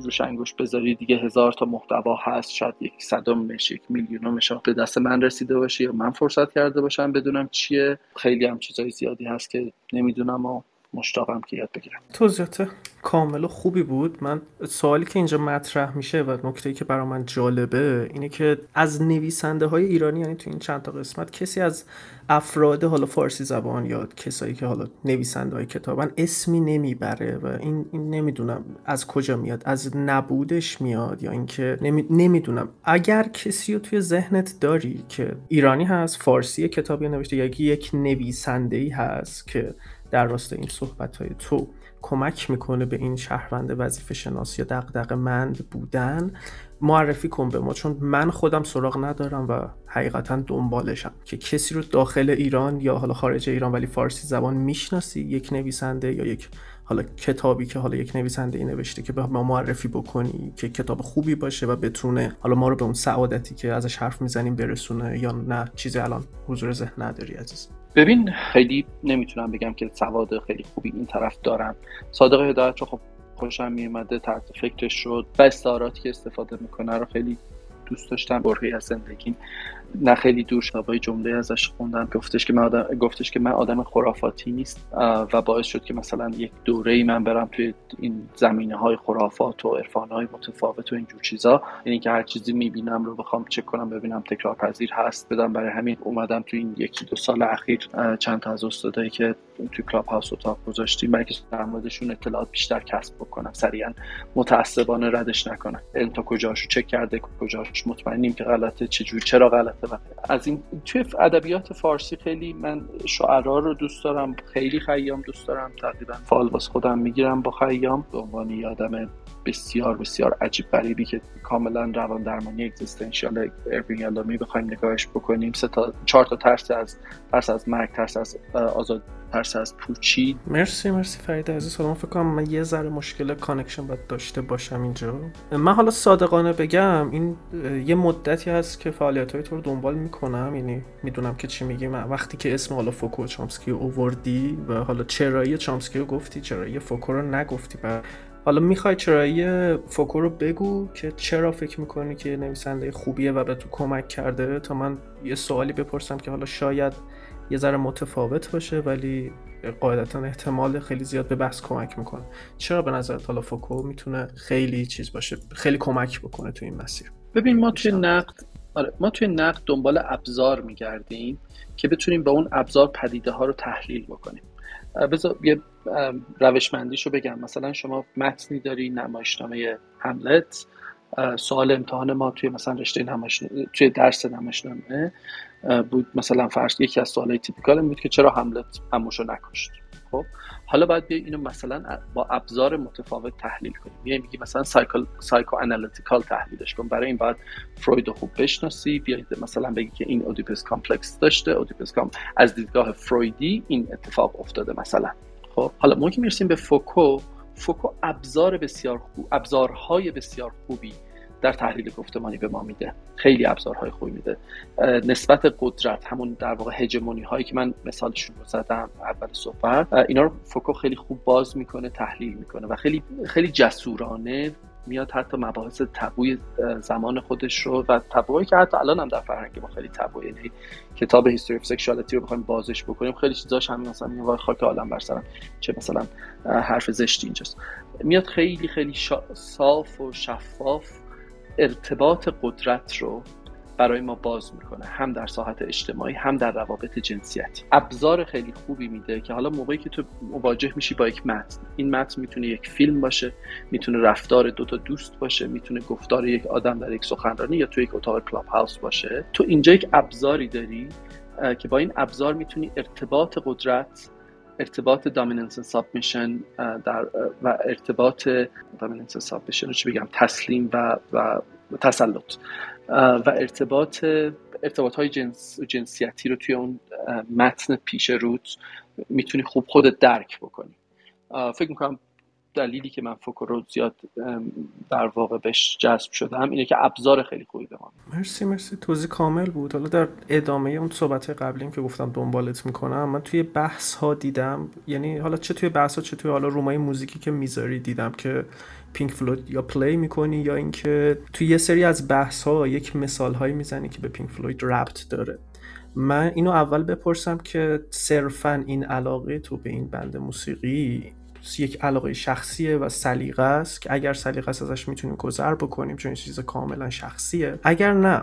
روش انگوش بذاری دیگه هزار تا محتوا هست شاید یک صدمش یک میلیونمش به دست من رسیده باشه یا من فرصت کرده باشم بدونم چیه. خیلی هم چیزای زیادی هست که نمی‌دونم و مشتاقم که یاد بگیرم. توضیحات کامل و خوبی بود. من سوالی که اینجا مطرح میشه و نکته که برای من جالبه اینه که از نویسنده های ایرانی یعنی تو این چند تا قسمت کسی از افراد حالا فارسی زبان یا کسایی که حالا نویسنده های کتابن اسمی نمی‌بره و این, این نمی‌دونم از کجا میاد از نبودش میاد یا اینکه نمی... نمی‌دونم. اگر کسی رو توی ذهنت داری که ایرانی هست فارسی کتابی نوشته یا یک نویسنده ای هست که در راست این صحبت های تو کمک می‌کنه به این شهروند وظیفه شناسی یا دقدق مند بودن معرفی کن به ما چون من خودم سراغ ندارم و حقیقتا دنبالشم که کسی رو داخل ایران یا حالا خارج ایران ولی فارسی زبان می‌شناسی یک نویسنده یا یک حالا کتابی که حالا یک نویسنده ای نوشته که به ما معرفی بکنی که کتاب خوبی باشه و بتونه حالا ما رو به اون سعادتی که ازش حرف می‌زنیم برسونه یا نه چیزی الان حضور ذهن نداری عزیز. ببین خیلی نمی‌تونم بگم که سواد خیلی خوبی این طرف دارم صادق هدایت رو خب خوشم میومده تحت فکرش شد. و استعاراتی که استفاده می‌کنه رو خیلی دوست داشتم. برهی از زندگی نه خیلی دور شبای جمله ازش خوندم. گفتش که من آدم گفتش که من آدم خرافاتی نیست و باعث شد که مثلا یک دوره ای من برم توی این زمینه های خرافات و عرفان های متفاوت و اینجور چیزا. یعنی که هر چیزی می‌بینم رو بخوام چک کنم ببینم تکرار پذیر هست. بدم برای همین اومدم توی این یکی دو سال اخیر چند تا از استادایی که توی کلاب هاوس اتاق گذاشتیم برای که در موردشون اطلاعات بیشتر کسب بکنم سریعا متعصبانه ردش نکنم. این تا کجاشو چک کرده کجاش مطمئنیم که غلطه چجوری چرا غلطه. از این توی ادبیات فارسی خیلی من شعرا رو دوست دارم خیلی خیام دوست دارم تقریبا فال باز خودم می‌گیرم با خیام. به عنوان یادم بسیار بسیار عجیب غریبی که کاملا روان درمانی اگزیستانسیال اروین یالومی بخوایم نگاهش بکنیم. سه تا چهار تا ترس از ترس از مرگ ترس از آزاد ترس از پوچی. مرسی مرسی فرید عزیز. حالا فکر کنم من یه ذره مشکل connection باید داشته باشم اینجا. من حالا صادقانه بگم این یه مدتی هست که فعالیت های تو رو دنبال می‌کنم. یعنی می‌دونم که چی میگی. من وقتی که اسم حالا فوکو چامسکی اووردی و حالا چرایی چامسکی رو گفتی چرایی فوکو رو نگفتی. و حالا می‌خوای چرایی فوکو رو بگو که چرا فکر می‌کنی که نویسنده خوبیه و به تو کمک کرده تا من یه سوالی بپرسم که حالا شاید یه ذره متفاوت باشه ولی قاعدتا احتمال خیلی زیاد به بحث کمک می‌کنه. چرا به نظرت حالا فوکو می‌تونه خیلی چیز باشه خیلی کمک بکنه تو این مسیر؟ ببین ما توی نقد آره ما توی نقد دنبال ابزار میگردیم که بتونیم با اون ابزار پدیده ها رو تحلیل بکنیم. بذار یه روشمندیشو بگم. مثلا شما متنی داری نمایشنامه هملت سوال امتحان ما توی مثلا رشته نمایش توی درس نمایشنامه بود. مثلا فرض یکی از سوالای typical بود که چرا هملت عموشو نکشت. خب؟ حالا باید بیا اینو مثلا با ابزار متفاوت تحلیل کنیم یعنی میگی مثلا psychoanalytical تحلیلش کن. برای این باید فروید خوب بشناسی. بیاید مثلا بگی که این Oedipus complex داشته. Oedipus com از دیدگاه فرویدی این اتفاق افتاده مثلا. خب حالا ما که می‌رسیم به فوکو. فوکو ابزار بسیار خوب ابزارهای بسیار خوبی در تحلیل گفتمانی به ما میده. خیلی ابزارهای خوبی میده. نسبت قدرت همون در واقع هژمونی هایی که من مثالشون رو زدم اول صحبت اینا رو فوکو خیلی خوب باز می‌کنه تحلیل می‌کنه و خیلی خیلی جسورانه میاد حتی مباحث تابوی زمان خودش رو و تابوهایی که حتی الان هم در فرهنگ ما خیلی تابوئه. یعنی کتاب History of Sexuality رو بخوایم بازش بکنیم خیلی چیزاش همین مثلا میگه خاک عالم بر سرم چه مثلا حرف زشتی اینجاست. میاد خیلی خیلی صاف و شفاف ارتباط قدرت رو برای ما باز می‌کنه هم در ساحت اجتماعی هم در روابط جنسیتی. ابزار خیلی خوبی میده که حالا موقعی که تو مواجه میشی با یک متن این متن می‌تونه یک فیلم باشه می‌تونه رفتار دو تا دوست باشه می‌تونه گفتار یک آدم در یک سخنرانی یا تو یک اتاق کلاب هاوس باشه. تو اینجا یک ابزاری داری که با این ابزار می‌تونی ارتباط قدرت ارتباط دامیننس سابمیشن در و ارتباط دامیننس سابمیشن رو چی بگم تسلیم و و تسلط. و ارتباط ارتباط های جنس جنسیتی رو توی اون متن پیش روت می‌تونی خوب خودت درک بکنی. فکر می‌کنم دلیلی که من فوکو زیاد در واقع بهش جذب شدم اینه که ابزار خیلی خوبی به ما مرسی مرسی. توضیح کامل بود. حالا در ادامه اون صحبت قبلیم که گفتم دنبالت می‌کنم من توی بحث ها دیدم یعنی حالا چه توی بحث ها چه توی حالا room های موزیکی که می‌ذاری دیدم که Pink Floyd یا play می‌کنی یا اینکه توی یه سری از بحث ها یک مثال هایی می‌زنی که به Pink Floyd ربط داره. من اینو اول بپرسم که صرفا این علاقه تو به این band موسیقی یک علاقه شخصیه و سلیقه است که اگر سلیقه است ازش می‌تونیم گذر بکنیم چون این چیز کاملا شخصیه. اگر نه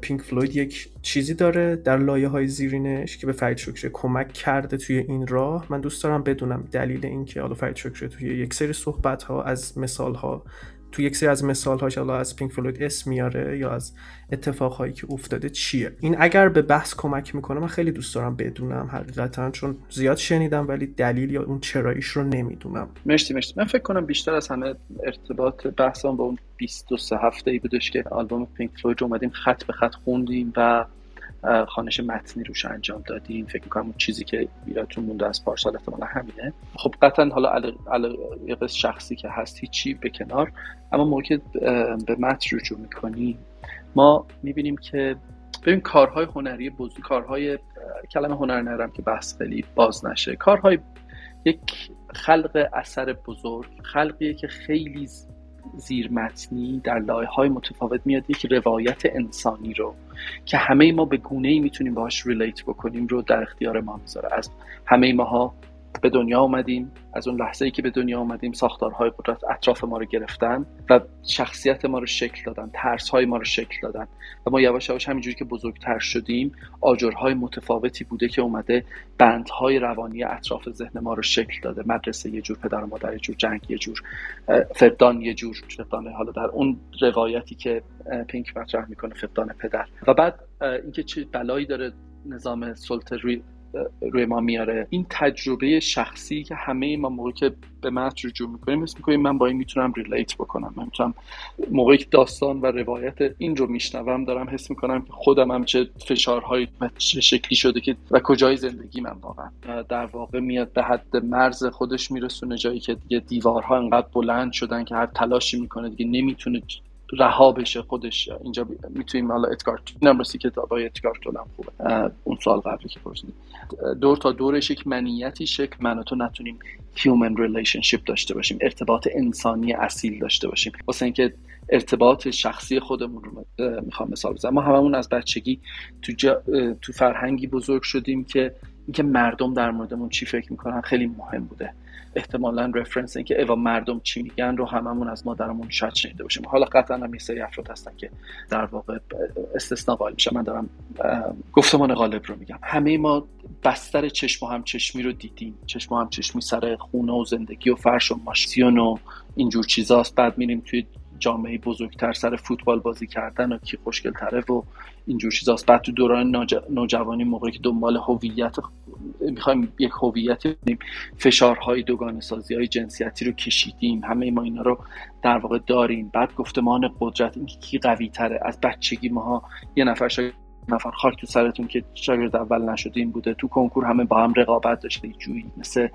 Pink Floyd یک چیزی داره در لایه های زیرینش که به فرید شکری کمک کرده توی این راه. من دوست دارم بدونم دلیل اینکه حالا فرید شکری توی یک سری صحبت ها از مثال ها تو یک سری از مثال هاش از Pink Floyd اسم میاره یا از اتفاقهایی که افتاده چیه؟ این اگر به بحث کمک می‌کنه من خیلی دوست دارم بدونم حقیقتا چون زیاد شنیدم ولی دلیل یا اون چراییش رو نمی‌دونم. مرسی مرسی. من فکر کنم بیشتر از همه ارتباط بحثم با اون 23 هفته ای بودش که آلبوم پینک فلوید رو اومدیم خط به خط خوندیم و خانش متنی روش انجام دادیم. فکر می‌کنم اون چیزی که یادتون مونده از پارسال احتمالا همینه. خب قطعا حالا علاقه شخصی که هست هیچی به کنار. اما موقع به متن رجوع می‌کنیم ما می‌بینیم که ببین کارهای هنری بزرگ کارهای کلمه هنر نرم که بحث خیلی باز نشه. کارهای یک خلق اثر بزرگ خلقیه که خیلی زیرمتنی در لایه های متفاوت میاد یک روایت انسانی رو که همه ما به گونه ای می‌تونیم باهاش ریلیت بکنیم رو در اختیار ما می‌ذاره. از همه ماها به دنیا آمدیم از اون لحظه ای که به دنیا آمدیم ساختارهای قدرت اطراف ما رو گرفتن و شخصیت ما رو شکل دادن ترس های ما رو شکل دادن و ما یواش یواش همینجوری که بزرگتر شدیم آجرهای متفاوتی بوده که اومده بندهای روانی اطراف ذهن ما رو شکل داده. مدرسه یه جور پدر و مادر یه جور جنگ یه جور فقدان یه جور فقدان حالا در اون روایتی که پینک مطرح می‌کنه فقدان پدر. و بعد اینکه چه بلایی داره نظام سلطه روی روی ما میاره. این تجربه شخصی که همه ما موقعی که به متن رجوع می‌کنیم حس می‌کنیم من با این می‌تونم ریلیت بکنم. من می‌تونم موقعی که داستان و روایت این رو میشنوم دارم حس می‌کنم که خودم هم چه فشارهایی چه شکلی شده که و کجای زندگی من واقعا. در واقع میاد به حد مرز خودش میرسونه جایی که دیگه دیوارها انقدر بلند شدن که هر تلاشی می‌کنه دیگه نمی‌تونه رها بشه خودش. اینجا می‌تونیم حالا ادگار نمرسی که با ادگار هم خوبه. اون سال قبلی که پرسیدیم دور تا دورش یک منیتی شکل من تو نتونیم human relationship داشته باشیم. ارتباط انسانی اصیل داشته باشیم. واسه اینکه ارتباط شخصی خودمون رو می‌خوام مثال بزنم. ما هممون از بچگی تو, تو فرهنگی بزرگ شدیم که اینکه مردم در موردمون چی فکر می‌کنن خیلی مهم بوده. احتمالا رفرنس این که اوا مردم چی میگن رو هممون از مادرمون شاید شنیده باشیم. حالا قطعا هم یه سری افراد هستن که در واقع استثنا قائل میشه من دارم گفتمان غالب رو میگم. همه ما بستر چشم و هم چشمی رو دیدیم. چشم و هم چشمی سر خونه و زندگی و فرش و ماشین و اینجور چیزاست. بعد میریم توی جامعه بزرگتر سر فوتبال بازی کردن و کی خوشگل تره و اینجور چیزاست. بعد تو دوران نوجوانی موقعی که دنبال هویت می‌خوایم یک هویتی فشارهای دوگانه سازی های جنسیتی رو کشیدیم همه ما اینا رو در واقع داریم. بعد گفتمان قدرت اینکه کی قوی تره از بچگی ماها یه نفر شاید نفر خاک تو سرتون که شاگرد اول نشدیم بوده. تو کنکور همه با هم رقابت داشته جویی مثل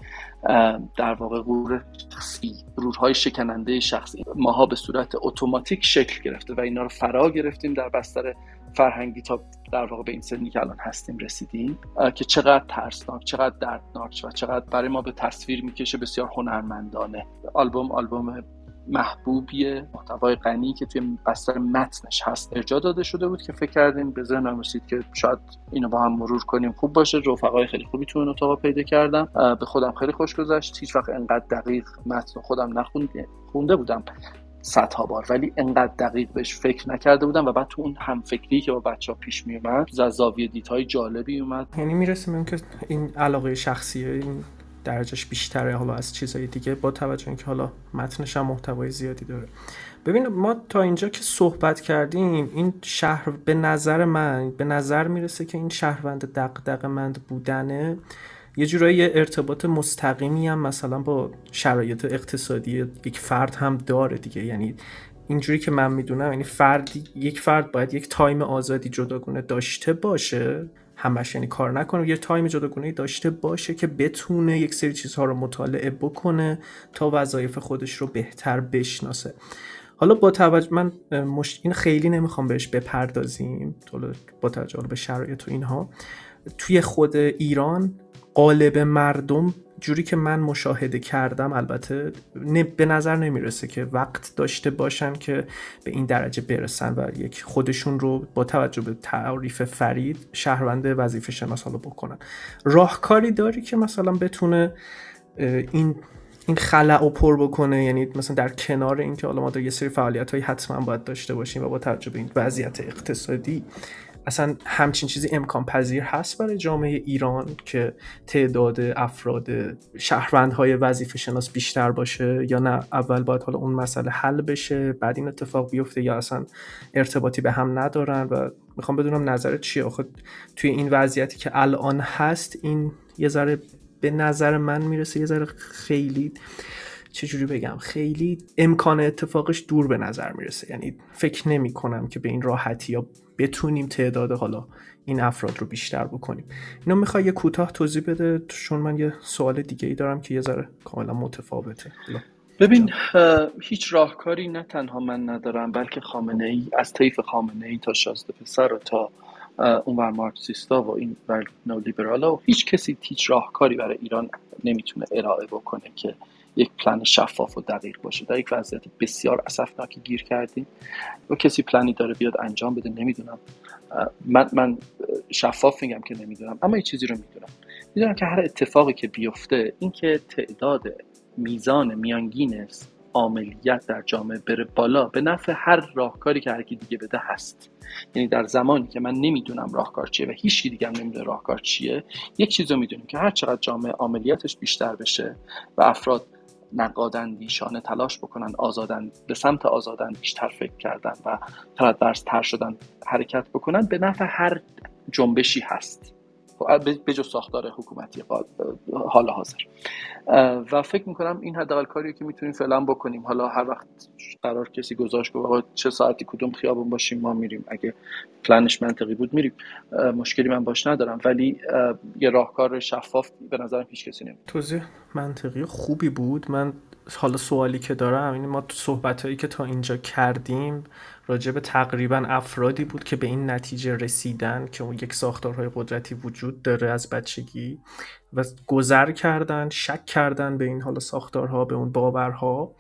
در واقع غرور شخصی غرورهای شکننده شخصی. ماها به صورت اتوماتیک شکل گرفته و اینا رو فرا گرفتیم در بستر فرهنگی تا در واقع به این سنی که الان هستیم رسیدیم که چقدر ترسناک چقدر دردناک و چقدر برای ما به تصویر می‌کشه بسیار هنرمندانه. آلبوم آلبوم محبوبیه محتوای غنی که توی بستر متنش هست ارجا داده شده بود که فکر کردیم به ذهن رسید که شاید اینو با هم مرور کنیم. خوب باشه رفقای خیلی خوبی تو این اتاق پیدا کردم. به خودم خیلی خوش گذشت. هیچ وقت انقدر دقیق متن خودم نخونده خونده بودم صدها بار ولی انقدر دقیق بهش فکر نکرده بودم و بعد تو اون هم فکری که با بچه ها پیش می اومد زاویه دیدهای جالبی اومد. یعنی می‌رسیم که این علاقه شخصیه این درجهش بیشتره حالا از چیزهای دیگه با توجه اینکه حالا متنش هم محتوای زیادی داره. ببین ما تا اینجا که صحبت کردیم این شهر به نظر من به نظر می‌رسه که این شهروند دقدقمند بودنه یه جورایی ارتباط مستقیمی هم مثلا با شرایط اقتصادی یک فرد هم داره دیگه. یعنی اینجوری که من می‌دونم یعنی فرد یک فرد باید یک time آزادی جداگونه داشته باشه. همش یعنی کار نکنه. یه time جداگونه داشته باشه که بتونه یک سری چیزها رو مطالعه بکنه تا وظایف خودش رو بهتر بشناسه. حالا با توجه من مش... این خیلی نمی‌خوام بهش بپردازیم. با توجه به شرایط و اینها. توی خود ایران قالب مردم جوری که من مشاهده کردم البته به نظر نمی‌رسه که وقت داشته باشن که به این درجه برسن و یک خودشون رو با توجه به تعریف فرید شهروند وظیفه شناس حالا بکنن. راهکاری داری که مثلا بتونه این این خلع رو پر بکنه؟ یعنی مثلا در کنار اینکه حالا ما یه سری فعالیت هایی حتما باید داشته باشیم و با توجه به این وضعیت اقتصادی اصلا همچین چیزی امکان پذیر هست برای جامعه ایران که تعداد افراد شهروندهای وظیفه شناس بیشتر باشه یا نه؟ اول باید حالا اون مسئله حل بشه بعد این اتفاق بیفته یا اصلا ارتباطی به هم ندارن؟ و می‌خوام بدونم نظرت چیه؟ آخه توی این وضعیتی که الان هست این یه ذره به نظر من می‌رسه یه ذره خیلی چجوری بگم؟ خیلی امکان اتفاقش دور به نظر می‌رسه. یعنی فکر نمی کنم که به این راحتی یا بتونیم تعداد حالا این افراد رو بیشتر بکنیم. اینو می‌خوای یه کوتاه توضیح بده؟ چون من یه سوال دیگه ای دارم که یه ذره کاملا متفاوته. ببین هیچ راهکاری نه تنها من ندارم بلکه خامنه ای از طیف خامنه ای تا شازده پسر و تا اونور مارکسیستا و این ور نولیبرالا و هیچ کسی هیچ راهکاری برای ایران نمی‌تونه ارائه بکنه که یک پلن شفاف و دقیق باشه. در یک وضعیت بسیار اسفناکی گیر کردیم. و کسی پلنی داره بیاد انجام بده نمی‌دونم. من, من شفاف میگم که نمی‌دونم اما یه چیزی رو می‌دونم. می‌دونم که هر اتفاقی که بیفته اینکه تعداد میزان میانگین عملیت در جامعه بره بالا به نفع هر راهکاری که هر دیگه بده هست. یعنی در زمانی که من نمی‌دونم راهکار چیه و هیچ دیگه هم نمی‌دونه راهکار چیه یک چیز رو می‌دونیم که هر چقدر جامعه عملیاتش بیشتر بشه و افراد نقادندیشانه تلاش بکنن آزادن به سمت آزاداندیشتر فکر کردن و تر شدن حرکت بکنن. به نفع هر جنبشی هست. به جز ساختار حکومتی حال حاضر. و فکر می‌کنم این حداقل کاریه که می‌تونیم فعلا بکنیم. حالا هر وقت قرار کسی گذاشت که چه ساعتی کدوم خیابون باشیم ما میریم. اگه پلنش منطقی بود میریم. مشکلی من باش ندارم. ولی یه راهکار شفاف به نظرم هیچ کسی نمید توضیح منطقی خوبی بود. من حالا سوالی که دارم این ما صحبت هایی که تا اینجا کردیم راجع به تقریبا افرادی بود که به این نتیجه رسیدن که اون یک ساختارهای قدرتی وجود داره از بچگی و گذر کردن شک کردن به این حالا ساختارها به اون باورها.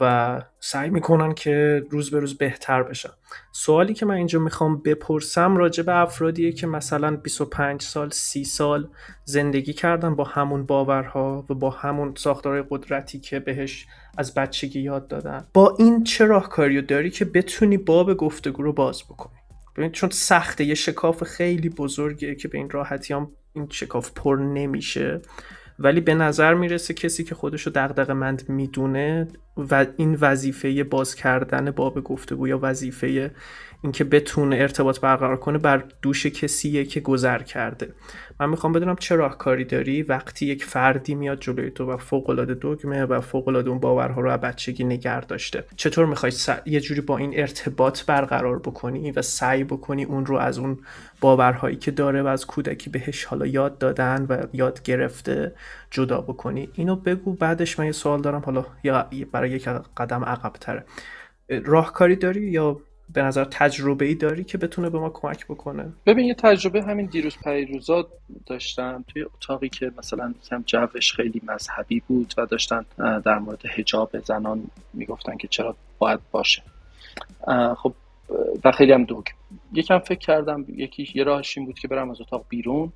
و سعی می‌کنن که روز به روز بهتر بشن. سوالی که من اینجا می‌خوام بپرسم راجع به افرادیه که مثلا 25 سال 30 سال زندگی کردن با همون باورها و با همون ساختار قدرتی که بهش از بچگی یاد دادن. با این چه راهکاریو داری که بتونی باب گفتگو رو باز بکنی؟ ببین چون سخته یه شکاف خیلی بزرگیه که به این راحتی هم این شکاف پر نمیشه. ولی به نظر می‌رسه کسی که خودشو دغدغه مند می‌دونه و این وظیفه باز کردن باب گفتگو یا وظیفه اینکه بتونه ارتباط برقرار کنه بر دوش کسیه که گذر کرده. من می‌خوام بدونم چه راهکاری داری؟ وقتی یک فردی میاد جلوی تو و فوق العاده دگمه و فوق العاده اون باورها رو از بچگی نگر داشته. چطور می‌خوای س... یه جوری با این ارتباط برقرار بکنی و سعی بکنی اون رو از اون باورهایی که داره و از کودکی بهش حالا یاد دادن و یاد گرفته جدا بکنی؟ اینو بگو بعدش من یه سوال دارم حالا یا برای یک قدم عقب تره راهکاری داری یا به نظر تجربه ای داری که بتونه به ما کمک بکنه؟ ببین یه تجربه همین دیروز پیروزا داشتم توی اتاقی که مثلا کم جوش خیلی مذهبی بود و داشتن در مورد حجاب زنان می‌گفتن که چرا باید باشه. خب و خیلی هم دوگ یکم فکر کردم یکی یه راهش این بود که برم از اتاق بیرون.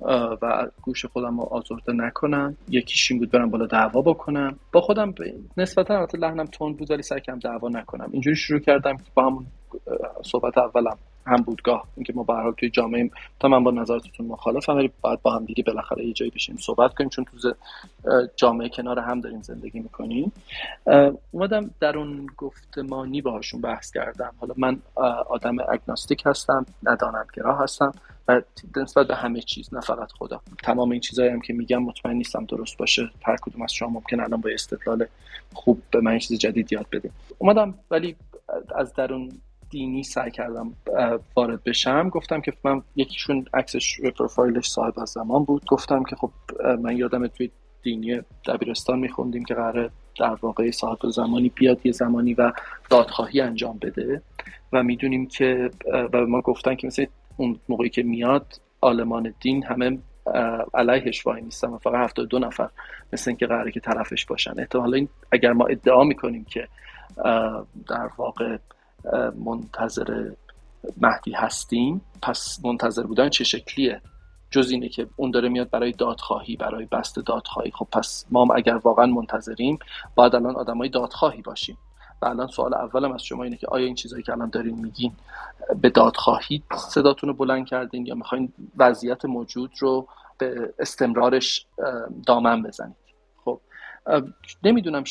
و گوش خودم رو آزرده نکنم. یکیش این بود برم بالا دعوا بکنم. با خودم نسبتا البته لحنم تون بود ولی سعی کردم دعوا نکنم. اینجوری شروع کردم که با همون صحبت اولم. هم بودگاه اینکه ما به توی جامعه تا من با نظرتون مخالفم ولی باید با هم دیگه بالاخره یه جایی بشیم صحبت کنیم چون تو جامعه کنار هم داریم زندگی می‌کنیم. اومدم در اون گفتمانی باهاشون بحث کردم. حالا من آدم اگناستیک هستم ندانمگرا هستم و نسبت به همه چیز نه فقط خدا. تمام این چیزایی هم که میگم مطمئن نیستم درست باشه. هر کدوم از شما ممکن الان با استدلال خوب به من چیز جدید یاد بده اومدم ولی از درون دینی سعی کردم وارد بشم. گفتم که من یکیشون عکسش پروفایلش صاحب از زمان بود. گفتم که خب من یادم توی دینی دبیرستان میخوندیم که قرار در واقع صاحب زمانی بیاد یه زمانی و دادخواهی انجام بده. و می‌دونیم که و ما گفتن که مثل اون موقعی که میاد آلمان دین همه علیهش وای نیستن و فقط دو نفر مثل اینکه قراره که طرفش باشن. احتمالا این اگر ما ادعا می‌کنیم که در واقع منتظر مهدی هستیم. پس منتظر بودن چه شکلیه؟ جز اینه که اون داره میاد برای دادخواهی برای بست دادخواهی. خب پس ما هم اگر واقعا منتظریم باید الان آدمای دادخواهی باشیم. و الان سوال اولم از شما اینه که آیا این چیزهایی که الان دارین میگین به دادخواهی صداتون رو بلند کردین یا می‌خواین وضعیت موجود رو به استمرارش دامن بزنید نمی‌دونم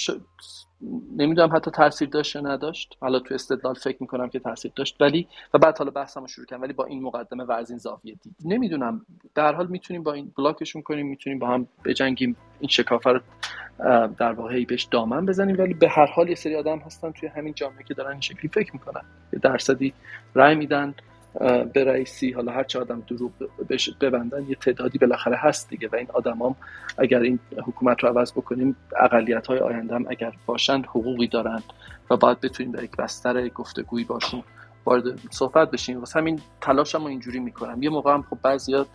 نمی‌دونم حتی تاثیر داشت یا نداشت. حالا تو استدلال فکر می‌کنم که تاثیر داشت. ولی و بعد حالا بحثمو شروع کردم. ولی با این مقدمه و از این زاویه دید. نمی‌دونم. در حال می‌تونیم با این بلاکشون کنیم. می‌تونیم با هم بجنگیم. این شکافه رو در واقع بهش دامن بزنیم. ولی به هر حال یه سری آدم هستن توی همین جامعه که دارن این شکلی فکر می‌کنن. یه درصدی رأی میدن. به رئیسی حالا هر چه آدم دروغ ببندن یه تعدادی بالاخره هست دیگه. و این آدمام اگر این حکومت رو عوض بکنیم اقلیت های آینده هم اگر باشند حقوقی دارن و باید بتونیم در یک بستر گفتگویی باشیم. وارد صحبت بشیم. واسه همین تلاشم رو اینجوری می‌کنم. یه موقع هم خب بعضیا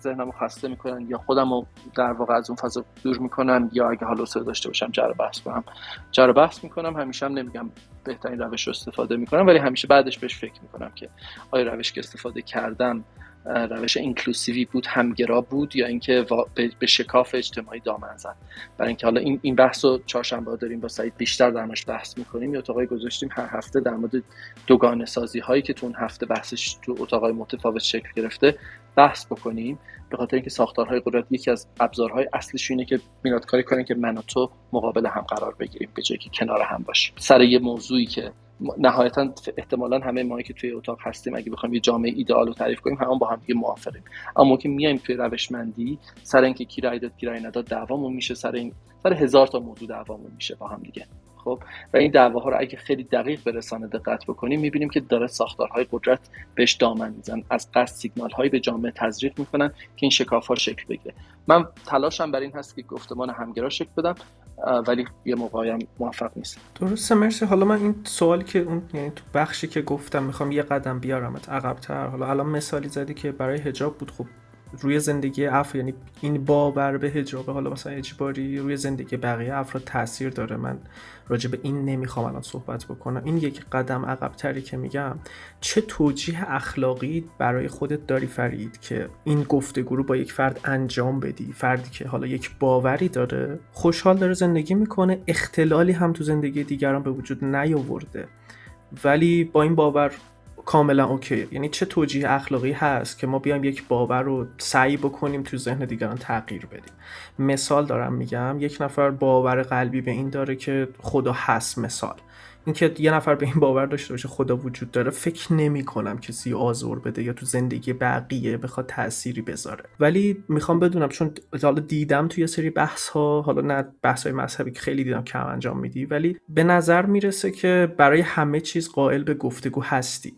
ذهنمو خسته می‌کنن یا خودم رو در واقع از اون فضا دور می‌کنم یا اگه حالا سر داشته باشم جر بحث کنم. جر بحث می‌کنم. همیشه هم نمیگم بهترین روش رو استفاده می‌کنم ولی همیشه بعدش بهش فکر می‌کنم که آیا روش که استفاده کردم روش اینکلوسیوی بود همگرا بود یا اینکه به شکاف اجتماعی دامن زد. برای اینکه حالا این این بحث رو چهارشنبه داریم با سعید بیشتر درمش بحث می‌کنیم یا اتاقای گذاشتیم هر هفته در مورد دوگانه سازی هایی که تو اون هفته بحثش تو اتاقای متفاوت شکل گرفته بحث بکنیم. به خاطر اینکه ساختارهای قدرت یکی از ابزارهای اصلیش اینه که میاد کاری کنه که من و تو مقابل هم قرار بگیریم به جایی که کنار هم باشیم. سر یه موضوعی که نهایتا احتمالا همه ما که توی اتاق هستیم اگه بخوایم یه جامعه ایدئال رو تعریف کنیم هم با هم دیگه موافقیم. اما که میایم توی روشمندی سر اینکه کی رای داد کی رای نداد دعوامون میشه سر این سر هزار تا موضوع دعوامون میشه با هم دیگه. خب؟ و این دعواها رو اگه خیلی دقیق به رسانه دقت بکنیم می‌بینیم که داره ساختارهای قدرت بهش دامن میزن از قصد سیگنال هایی به جامعه تزریق می‌کنن که این شکاف ها شکل بگیره. من تلاشم بر این هست که گفتمان همگرا شکل بدم. ولی یه موقعی هم موفق نیست درسته مرسی. حالا من این سوالی که اون یعنی تو بخشی که گفتم می‌خوام یه قدم بیارمت عقبتر. حالا الان مثالی زدی که برای حجاب بود. خب روی زندگی افراد یعنی این باور به حجاب حالا مثلا اجباری روی زندگی بقیه افراد تاثیر داره. من راجع به این نمی‌خوام الان صحبت بکنم. این یک قدم عقبتری که میگم چه توجیه اخلاقی برای خودت داری فرید که این گفتگو رو با یک فرد انجام بدی؟ فردی که حالا یک باوری داره خوشحال داره زندگی می‌کنه اختلالی هم تو زندگی دیگران به وجود نیاورده. ولی با این باور کاملا اوکی یعنی چه توجیه اخلاقی هست که ما بیایم یک باور رو سعی بکنیم تو ذهن دیگران تغییر بدیم. مثال دارم میگم یک نفر باور قلبی به این داره که خدا هست مثال. اینکه یه نفر به این باور داشته باشه خدا وجود داره فکر نمی کنم کسی آزور بده یا تو زندگی بقیه بخواد تأثیری بذاره. ولی می‌خوام بدونم چون حالا دیدم توی سری بحث ها حالا نه بحث های مذهبی که خیلی دیدم کم انجام میدی ولی به نظر می‌رسه که برای همه چیز قائل به گفتگو هستی.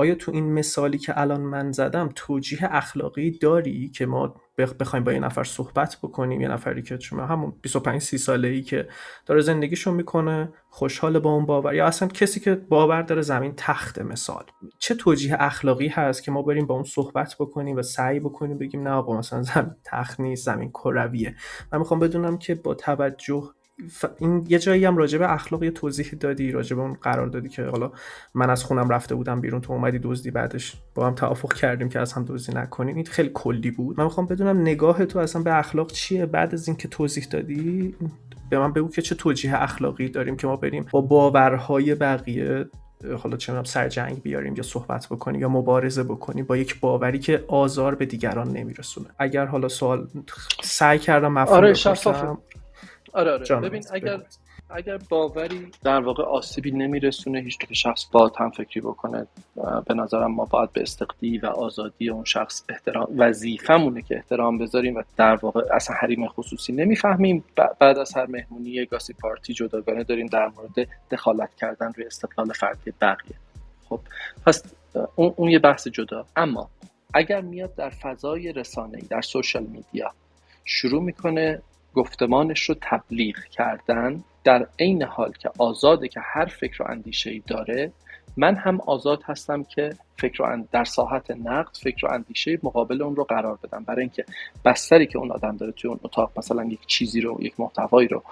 آیا تو این مثالی که الان من زدم توجیه اخلاقی داری که ما بخوایم با یه نفر صحبت بکنیم؟ یه نفری که شما همون 25 30 ساله ای که داره زندگیشو می‌کنه خوشحال با اون باور یا اصلا کسی که باور داره زمین تخت مثال؟ چه توجیه اخلاقی هست که ما بریم با اون صحبت بکنیم و سعی بکنیم بگیم نه آقا مثلا زمین تخت نیست زمین کرویه؟ من می‌خوام بدونم که با توجه این یه جایی هم راجع به اخلاق یه توضیح دادی راجع به اون قرار دادی که حالا من از خونم رفته بودم بیرون تو اومدی دزدی بعدش با هم توافق کردیم که از هم دزدی نکنیم این خیلی کلی بود. من می‌خوام بدونم نگاه تو اصلا به اخلاق چیه؟ بعد از اینکه توضیح دادی به من بگو که چه توجیه اخلاقی داریم که ما بریم با باورهای بقیه حالا چه سر جنگ بیاریم یا صحبت بکنیم یا مبارزه بکنیم با یک باوری که آزار به دیگران نمیرسونه. اگر حالا سوال سعی کردم مفهوم آره آره آره. ببین اگر اگر باوری در واقع آسیبی نمیرسونه هیچ که شخص با هم فکری بکنه به نظرم ما باید به استقدی و آزادی اون شخص احترام وظیفمونه که احترام بذاریم و در واقع اصلا حریم خصوصی نمی‌فهمیم. بعد از هر مهمونی گاسی پارتی جداگانه داریم در مورد دخالت کردن روی استقلال فردی بقیه. خب پس اون, اون یه بحث جدا. اما اگر میاد در فضای رسانه در سوشال میدیا شروع می‌کنه گفتمانش رو تبلیغ کردن در عین حال که آزاده که هر فکر و اندیشه ای داره من هم آزاد هستم که فکر و در ساحت نقد فکر و اندیشه مقابل اون رو قرار بدم. برای اینکه بستری که اون آدم داره توی اون اتاق مثلا یک چیزی رو یک محتوایی رو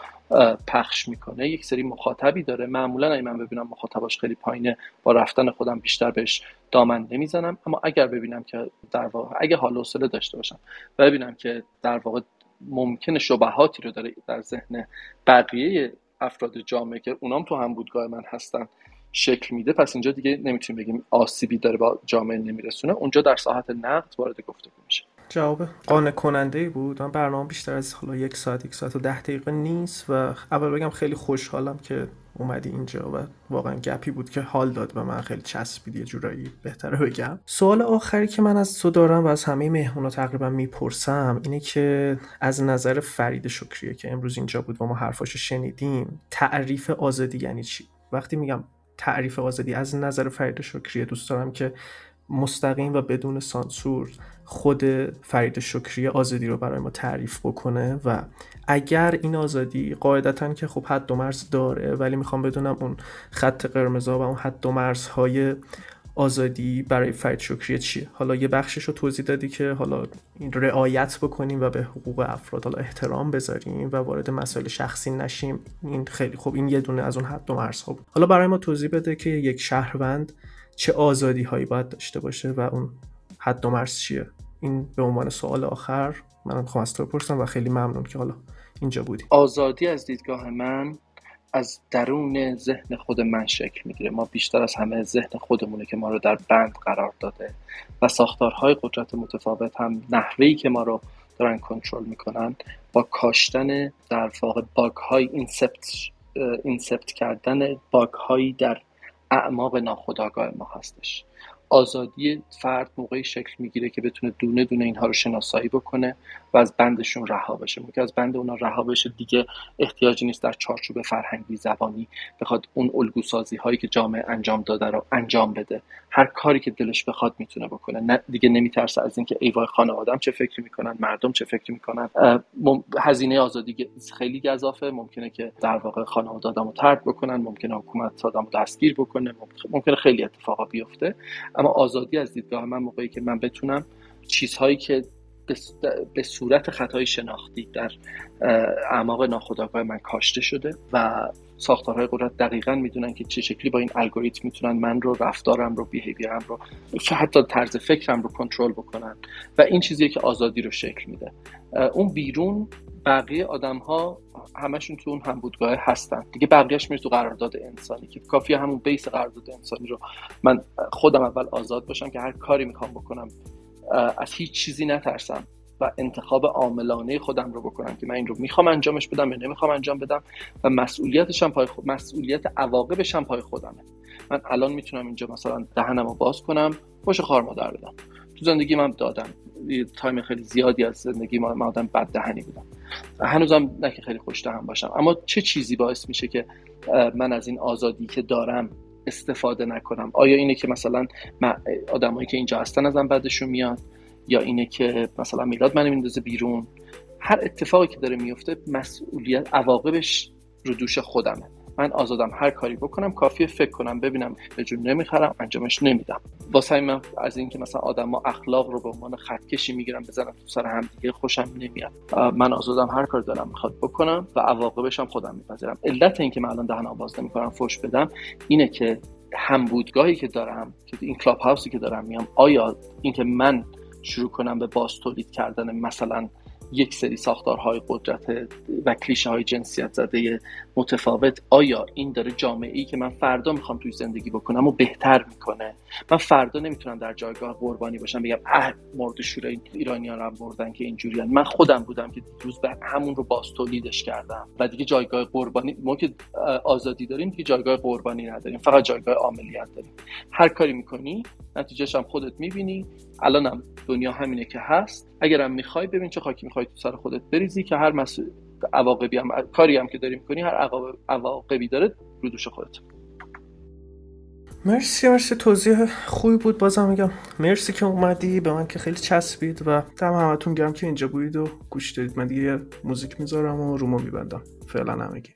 پخش می‌کنه یک سری مخاطبی داره. معمولا اگه من ببینم مخاطباش خیلی پایینه با رفتن خودم بیشتر بهش دامن نمی‌زنم. اما اگر ببینم که در واقع اگه حال و داشته باشم و ببینم که در واقع ممکنه شبهاتی رو داره در ذهن بقیه افراد جامعه که اونام تو هم بودگاه من هستن شکل میده. پس اینجا دیگه نمی‌تونیم بگیم آسیبی داره با جامعه نمیرسونه. اونجا در ساحت نقد وارد گفتگو میشه. جواب قانع کننده بود؟ من برنامه بیشتر از حالا یک ساعت یک ساعت و ده دقیقه نیست و اول بگم خیلی خوشحالم که اومدی اینجا و واقعا گپی بود که حال داد و من خیلی چسبید یه جورایی بهتره بگم. سوال آخری که من از تو دارم و از همه مهمونا تقریبا می‌پرسم اینه که از نظر فرید شکریه که امروز اینجا بود و ما حرفاشو شنیدیم. تعریف آزادی یعنی چی؟ وقتی میگم تعریف آزادی از نظر فرید شکریه دوست دارم که مستقیم و بدون سانسور خود فرید شکری آزادی رو برای ما تعریف بکنه و اگر این آزادی قاعدتا که خب حد و مرز داره ولی می‌خوام بدونم اون خط قرمزا و اون حد و مرزهای آزادی برای فرید شکری چیه؟ حالا یه بخشش رو توضیح دادی که حالا این رعایت بکنیم و به حقوق افراد حالا احترام بذاریم و وارد مسائل شخصی نشیم. این خیلی خوب این یه دونه از اون حد و مرزها بود. حالا برای ما توضیح بده که یک شهروند چه آزادی هایی باید داشته باشه و اون حد و مرز چیه؟ این به عنوان سوال آخر من می‌خوام از تو بپرسم و خیلی ممنون که حالا اینجا بودی. آزادی از دیدگاه من از درون ذهن خود من شکل می‌گیره. ما بیشتر از همه ذهن خودمونه که ما رو در بند قرار داده و ساختارهای قدرت متفاوت هم نحوهی که ما رو دارن کنترل می‌کنن با کاشتن در واقع باگ های اینسپت اینسپت کردن باگ هایی در اعماق ناخودآگاه ما هستش. آزادی فرد موقعی شکل می‌گیره که بتونه دونه دونه اینها رو شناسایی بکنه و از بندشون رها بشه. موقع از بند اونا رها بشه دیگه احتیاجی نیست در چارچوب فرهنگی زبانی بخواد اون الگو سازی هایی که جامعه انجام داده رو انجام بده. هر کاری که دلش بخواد می‌تونه بکنه. نه دیگه نمیترسه از اینکه ای وای آدم چه فکری می‌کنن مردم چه فکری می‌کنن. هزینه آزادی خیلی گذافه ممکنه که در واقع خانواده آدمو ترد بکنن. ممکنه حکومت آدمو دستگیر بکنه. ممکنه خیلی اتفاقا بیفته. اما آزادی از دیدگاه من موقعی که من بتونم چیزهایی که به صورت خطای شناختی در اعماق ناخودآگاه من کاشته شده و ساختارهای قدرت دقیقا می‌دونن که چه شکلی با این الگوریتم می‌تونن من رو رفتارم رو بیهیویرم رو حتی طرز فکرم رو کنترل بکنن و این چیزیه که آزادی رو شکل میده. اون بیرون بقیه آدم ها همشون تو اون هم بودگاه هستن. دیگه بقیهش میره تو قرارداد انسانی که کافی همون بیس قرارداد انسانی رو من خودم اول آزاد باشم که هر کاری می‌خوام بکنم از هیچ چیزی نترسم و انتخاب عاملانه خودم رو بکنم که من این رو می‌خوام انجامش بدم یا نمی‌خوام انجام بدم و مسئولیتش هم پای خود مسئولیت عواقبش هم پای خودمه. من الان می‌تونم اینجا مثلا دهنم رو باز کنم خوش خار مادر بدم. تو زندگی من دادم. تایم خیلی زیادی از زندگی ما آدم بد دهنی بودم. هنوزم نه که خیلی خوش دهن باشم. اما چه چیزی باعث میشه که من از این آزادی که دارم استفاده نکنم؟ آیا اینه که مثلا آدمایی که اینجا هستن ازم بعدشون میاد؟ یا اینه که مثلا میلاد منو میندازه بیرون؟ هر اتفاقی که داره میفته مسئولیت عواقبش رو دوش خودمه. من آزادم هر کاری بکنم کافیه فکر کنم ببینم به جون نمی‌خرم انجامش نمیدم. واسه من از اینکه مثلا آدم ها اخلاق رو به عنوان خطکشی می‌گیرم بزنم تو سر هم دیگه خوشم نمیاد. من آزادم هر کار دارم می‌خواد بکنم و عواقبش هم خودم میپذیرم. علت اینکه من الان دهن آواز نمی‌کنم فوش بدم اینه که هم بودگاهی که دارم که این کلاب هاوسی که دارم میام آیا اینکه من شروع کنم به باز تولید کردن مثلا یک سری ساختارهای قدرت و کلیشه های جنسیت زده متفاوت. آیا این داره جامعه ای که من فردا می‌خوام توی زندگی بکنم و بهتر می‌کنه؟ من فردا نمی‌تونم در جایگاه قربانی باشم بگم اه مرد شور ایرانیان هم بردن که اینجوریان. من خودم بودم که روز به همون رو باز تولیدش کردم. و دیگه جایگاه قربانی ما که آزادی داریم که جایگاه قربانی نداریم. فقط جایگاه عملیات داریم. هر کاری می‌کنی نتیجهش هم خودت می‌بینی. الانم دنیا همینه که هست. اگرم می‌خوای ببین چه خاکی می‌خوای تو سر خودت بریزی که هر مسئول عواقبی هم کاری هم که داری می‌کنی هر عواقبی داره رو دوش خودت. مرسی مرسی. توضیح خوبی بود بازم میگم. مرسی که اومدی به من که خیلی چسبید و دم همتون گرم که اینجا بودید و گوش دادید. من دیگه موزیک می‌ذارم و رومو میبندم. فعلا همگی.